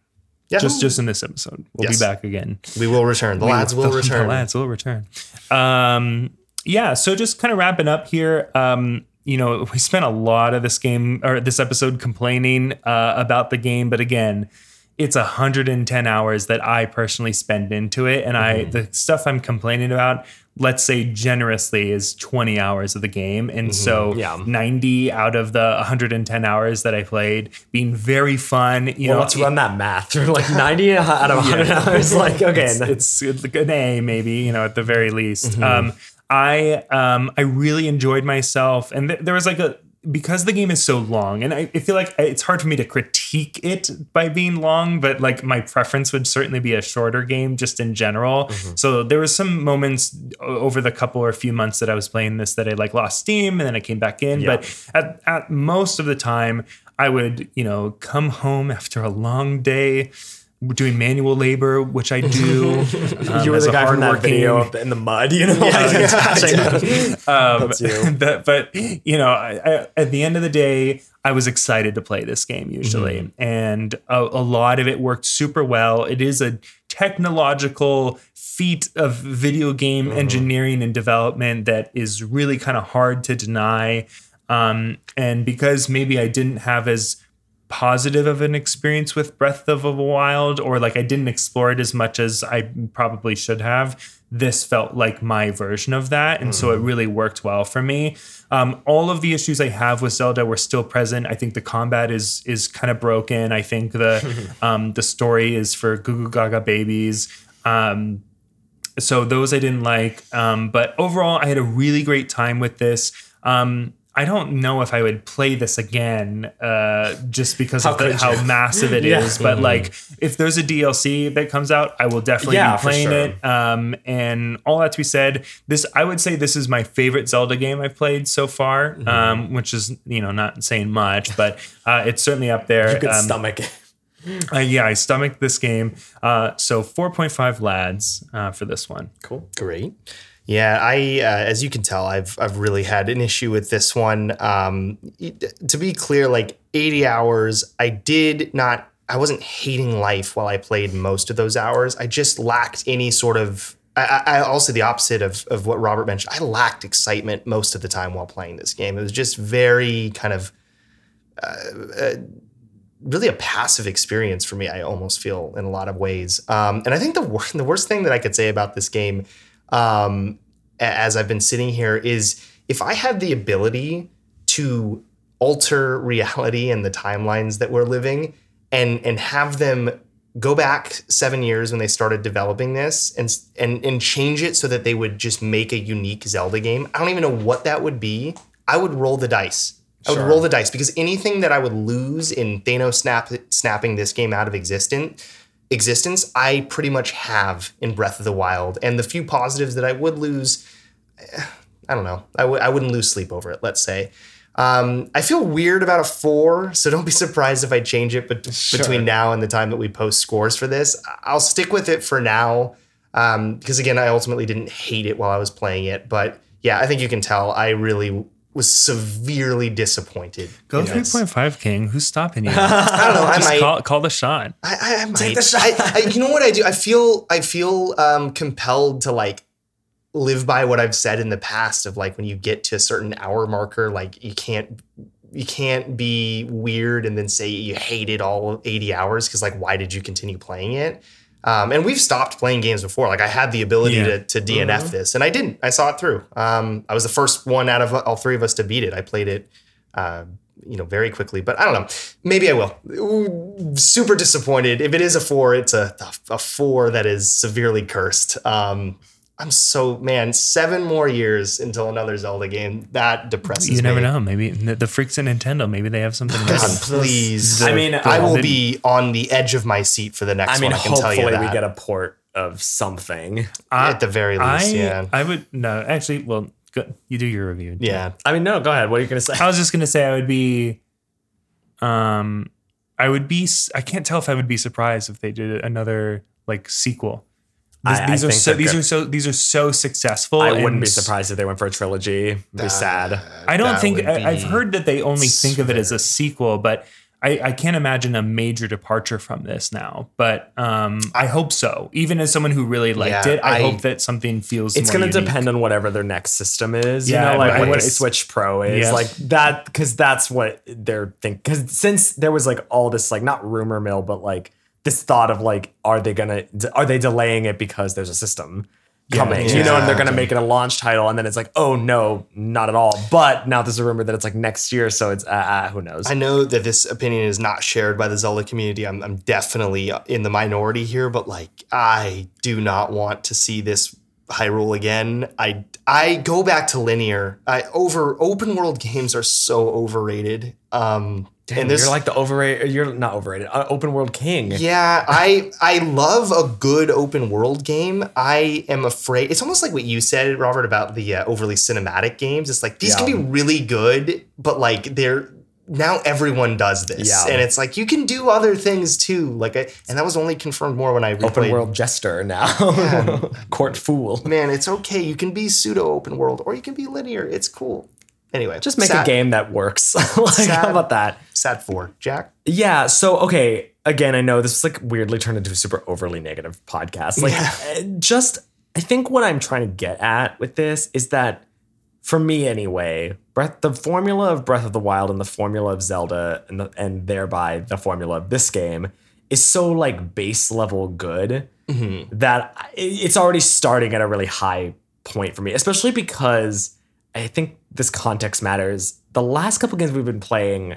Just just in this episode. We'll Yes. be back again. we will return. The lads will the, return. The lads will return. Um, yeah. So just kind of wrapping up here. Um, you know, we spent a lot of this game or this episode complaining uh, about the game, but again, it's 110 hours that I personally spend into it, and I the stuff I'm complaining about, let's say generously, is 20 hours of the game, and so Yeah. 90 out of the 110 hours that I played being very fun. You Well, know, let's run that math. Like 90 out of 100 hours. Like, okay. it's, it's an A maybe, you know, at the very least. Mm-hmm. Um, I um, I really enjoyed myself, and th- there was like a because the game is so long, and I, I feel like it's hard for me to critique it by being long, but like my preference would certainly be a shorter game just in general. Mm-hmm. So there was some moments over the couple or few months that I was playing this that I like lost steam, and then I came back in. Yeah. But at, at most of the time, I would you know come home after a long day doing manual labor, which I do. um, you were the guy from that video in the mud, you know, yeah, attaching yeah. um, you. but, but you know, I, I, at the end of the day, I was excited to play this game usually, Mm-hmm. and a, a lot of it worked super well. It is a technological feat of video game Mm-hmm. engineering and development that is really kind of hard to deny. Um, and because maybe I didn't have as positive of an experience with Breath of the Wild, or like I didn't explore it as much as I probably should have. This felt like my version of that, and so it really worked well for me. Um, all of the issues I have with Zelda were still present. I think the combat is is kind of broken. I think the um, the story is for Goo Goo Gaga babies. Um, so those I didn't like. Um, but overall, I had a really great time with this. Um, I don't know if I would play this again, uh, just because How of the, how massive it is. Yeah. Mm-hmm. But like, if there's a DLC that comes out, I will definitely Yeah, be playing sure. it. Um, and all that to be said, this I would say this is my favorite Zelda game I've played so far, Mm-hmm. um, which is you know not saying much, but uh, it's certainly up there. You could Um, stomach it. uh, yeah, I stomached this game. Uh, so 4.5 lads uh, for this one. Cool. Great. Yeah, I uh, as you can tell, I've I've really had an issue with this one. Um, to be clear, like 80 hours, I did not. I wasn't hating life while I played most of those hours. I just lacked any sort of. I, I also the opposite of of what Robert mentioned. I lacked excitement most of the time while playing this game. It was just very kind of really a passive experience for me. I almost feel in a lot of ways. Um, and I think the wor- the worst thing that I could say about this game, um, as I've been sitting here, is if I had the ability to alter reality and the timelines that we're living, and and have them go back seven years when they started developing this and and and change it so that they would just make a unique Zelda game. I don't even know what that would be. I would roll the dice. I would Sure. roll the dice because anything that I would lose in Thanos snap, snapping this game out of existence, existence, I pretty much have in Breath of the Wild. And the few positives that I would lose, eh, I don't know. I w- I wouldn't lose sleep over it. Let's say. Um, I feel weird about a four, so don't be surprised if I change it bet- between now and the time that we post scores for this. I'll stick with it for now um, because again, I ultimately didn't hate it while I was playing it. But yeah, I think you can tell I really was severely disappointed. Go in this. 3.5 King. Who's stopping you? I don't know. I Just might. call, call the shot. I, I, I might. the shot. I, I, you know what I do? I feel I feel um, compelled to like live by what I've said in the past of like when you get to a certain hour marker, like you can't you can't be weird and then say you hated all 80 hours because like why did you continue playing it? Um, and we've stopped playing games before. Like I had the ability Yeah. to, to DNF this, and I didn't. I saw it through. Um, I was the first one out of all three of us to beat it. I played it, uh, you know, very quickly. But I don't know. Maybe I will. Ooh, super disappointed. If it is a four, it's a a four that is severely cursed. Um, I'm so man. Seven more years until another Zelda game. That depresses me. You never me. know. Maybe the, the freaks at Nintendo. Maybe they have something. God, ready. please. I mean, I will the- be on the edge of my seat for the next I mean, one. I can tell you hopefully that. we get a port of something. at the very least, I, yeah. I would no. Actually, well, go, you do your review. yeah. I mean, no, go ahead. What are you gonna say? I was just gonna say I would be, um, I would be. I can't tell if I would be surprised if they did another like sequel. These, I- I are so. These good. are so. These are so successful. I wouldn't be surprised if they went for a trilogy. It'd be sad. I don't think I, I've heard that they only think of it as a sequel, but I, I can't imagine a major departure from this now. But um, I hope so. Even as someone who really liked Yeah, it, I, I- hope that something feels. It's going to depend on whatever their next system is. Yeah, you know, like right. what It's- Switch Pro is, Yeah. like that, because that's what they're thinking. Because since there was like all this, like not rumor mill, but like this thought of like, are they gonna, are they delaying it because there's a system coming? You know, and they're gonna make it a launch title, and then it's like, oh no, not at all. But now there's a rumor that it's like next year, so it's uh, uh, who knows? I know that this opinion is not shared by the Zelda community. I'm, I'm definitely in the minority here, but like, I do not want to see this Hyrule again. I I go back to linear. I over open world games are so overrated. Um, and this you're like the overrated. You're not overrated. Uh, open world king. Yeah, I I love a good open world game. I am afraid it's almost like what you said, Robert, about the uh, overly cinematic games. It's like these can be really good, but like they're now everyone does this, Yeah. and it's like you can do other things too. Like, I, and that was only confirmed more when I replayed. Open world jester now. Court fool. Man, it's okay. You can be pseudo open world, or you can be linear. It's cool. Anyway, Just make sad, a game that works. like, Sad. how about that? Sad four, Jack. Yeah. So, okay. Again, I know this is like weirdly turned into a super overly negative podcast. Like, uh, just, I think what I'm trying to get at with this is that, for me anyway, Breath, the formula of Breath of the Wild and the formula of Zelda, and, the, and thereby the formula of this game, is so like base level good that it's already starting at a really high point for me, especially because I think this context matters. The last couple games we've been playing,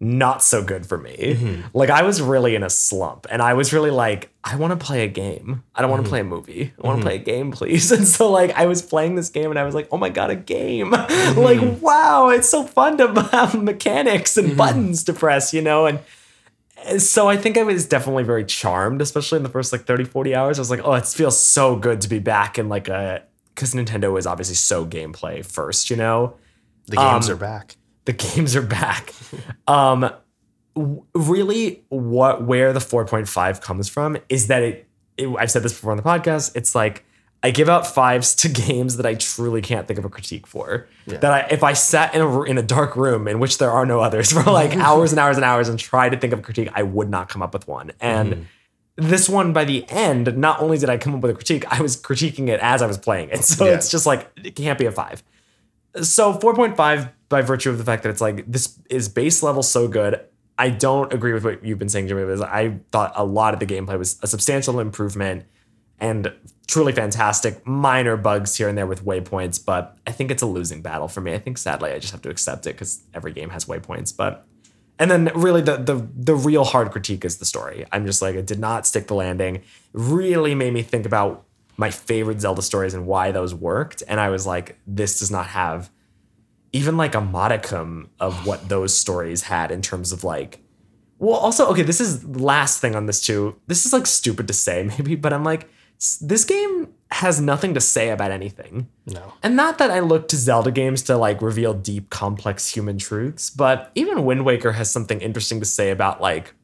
not so good for me. Mm-hmm. Like I was really in a slump and I was really like, I want to play a game. I don't want to mm-hmm. play a movie. I want to mm-hmm. play a game, please. And so like I was playing this game and I was like, oh my God, a game. like, wow, it's so fun to have mechanics and buttons to press, you know? And so I think I was definitely very charmed, especially in the first like 30, 40 hours. I was like, oh, it feels so good to be back in like a because Nintendo is obviously so gameplay first, you know? The games Um, are back. the games are back. um, w- really, what where the 4.5 comes from is that it, it. I've said this before on the podcast. It's like I give out fives to games that I truly can't think of a critique for. That I, if I sat in a in a dark room in which there are no others for like hours and hours and hours and tried to think of a critique, I would not come up with one. And this one by the end, not only did I come up with a critique, I was critiquing it as I was playing it. So Yeah. it's just like it can't be a five. So 4.5 by virtue of the fact that it's like this is base level so good. I don't agree with what you've been saying, Jimmy. Because I thought a lot of the gameplay was a substantial improvement and truly fantastic. Minor bugs here and there with waypoints, but I think it's a losing battle for me. I think sadly I just have to accept it because every game has waypoints. But and then really the the the real hard critique is the story. I'm just like it did not stick the landing. Really made me think about my favorite Zelda stories and why those worked. And I was like, this does not have even like a modicum of what those stories had in terms of like well also okay this is last thing on this too this is like stupid to say maybe but i'm like this game has nothing to say about anything No. and not that I look to Zelda games to like reveal deep, complex human truths, but even Wind Waker has something interesting to say about like,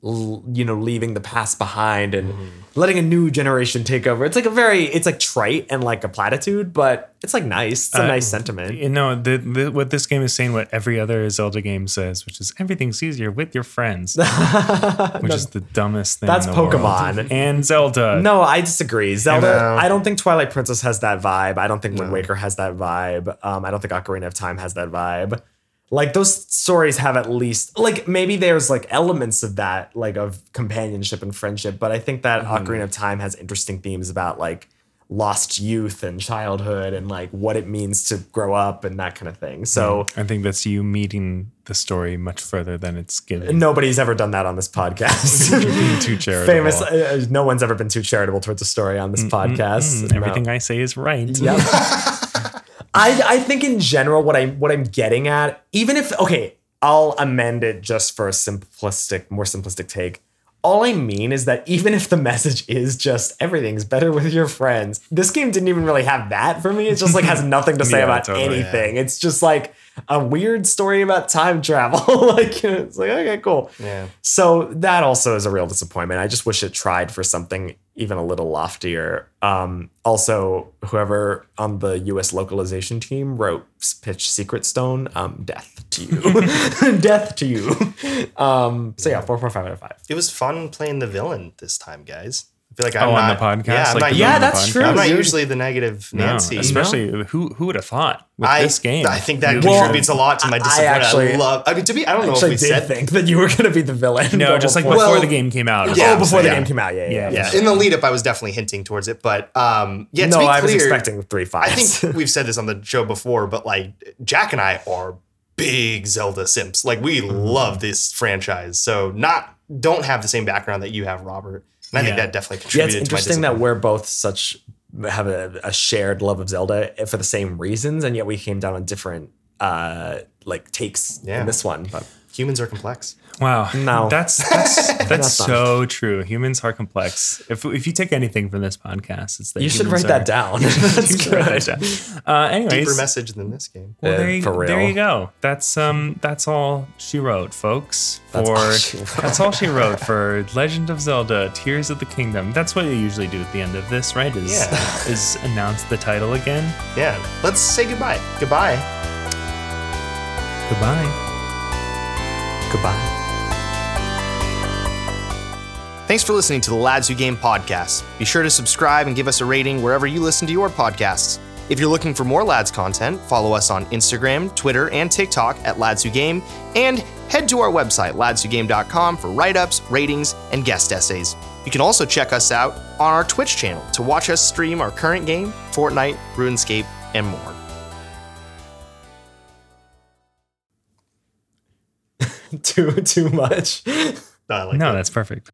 you know, leaving the past behind and letting a new generation take over. It's like a very, it's like trite and like a platitude, but it's like nice. It's a Uh, nice sentiment. You know, the, the, what this game is saying, what every other Zelda game says, which is everything's easier with your friends, which is the dumbest thing. That's in the world. Pokemon. and Zelda. No, I disagree. Zelda. No. I don't think Twilight Princess has that vibe. I don't think Wind No. Waker has that vibe. Um, I don't think Ocarina of Time has that vibe. Like those stories have at least like maybe there's like elements of that like of companionship and friendship, but I think that Ocarina of Time has interesting themes about like lost youth and childhood and like what it means to grow up and that kind of thing. So I think that's you meeting the story much further than it's given. nobody's ever done that on this podcast. Being too charitable. Famous. Uh, no one's ever been too charitable towards a story on this podcast. Mm, No. everything I say is right. Yep. I I think in general what I what I'm getting at, even if okay, I'll amend it just for a simplistic, more simplistic take. All I mean is that even if the message is just everything's better with your friends, this game didn't even really have that for me. It just like has nothing to say Yeah, about totally. anything. It's just like a weird story about time travel. like it's like okay, cool. Yeah. So that also is a real disappointment. I just wish it tried for something even a little loftier. Um, also, whoever on the U.S. localization team wrote Pitch Secret Stone, um, death to you, death to you. Um, so yeah, four, four, five out of five. It was fun playing the villain this time, guys. I feel like I'm Oh, on not, the podcast? Yeah, I'm Like not, Yeah, that's podcast? true. I'm not usually the negative No, Nancy. especially who who would have thought with I, this game? I think that you- contributes a lot to my I disappointment. I, actually- love. I mean, to be, I don't know Actually, if we did said think that you were going to be the villain. No, just like before, before Well, the game came out. yeah, oh, before the yeah. game came out. Yeah, yeah, Yeah, yeah. Yeah, in the lead up, I was definitely hinting towards it, but um, yeah. To no, be I was expecting three five. I think we've said this on the show before, but like Jack and I are big Zelda simps. Like we Mm-hmm. love this franchise. So not don't have the same background that you have, Robert. And I think that definitely Yeah, contributed it's to my interesting that we're both such have a, a shared love of Zelda for the same reasons, and yet we came down on different uh like takes Yeah. in this one. But Humans are complex. Wow. No. That's that's that's, That's not- so true. Humans are complex. If if you take anything from this podcast, it's that You should humans write that down. You That's should write good. that down. Uh, anyways, Deeper message than this game. well, there, you, for real. there you go. That's um that's all she wrote, folks. For That's all she wrote. that's all she wrote for Legend of Zelda: Tears of the Kingdom. That's what you usually do at the end of this, right? Is Yeah. is announce the title again. Yeah. Let's say goodbye. Goodbye. Goodbye. Goodbye. Thanks for listening to the Lads Who Game podcast. Be sure to subscribe and give us a rating wherever you listen to your podcasts. If you're looking for more Lads content, follow us on Instagram, Twitter, and TikTok at Lads Who Game, and head to our website, ladswhogame.com, for write ups, ratings, and guest essays. You can also check us out on our Twitch channel to watch us stream our current game, Fortnite, RuneScape, and more. too too much. I like No, that. that's perfect.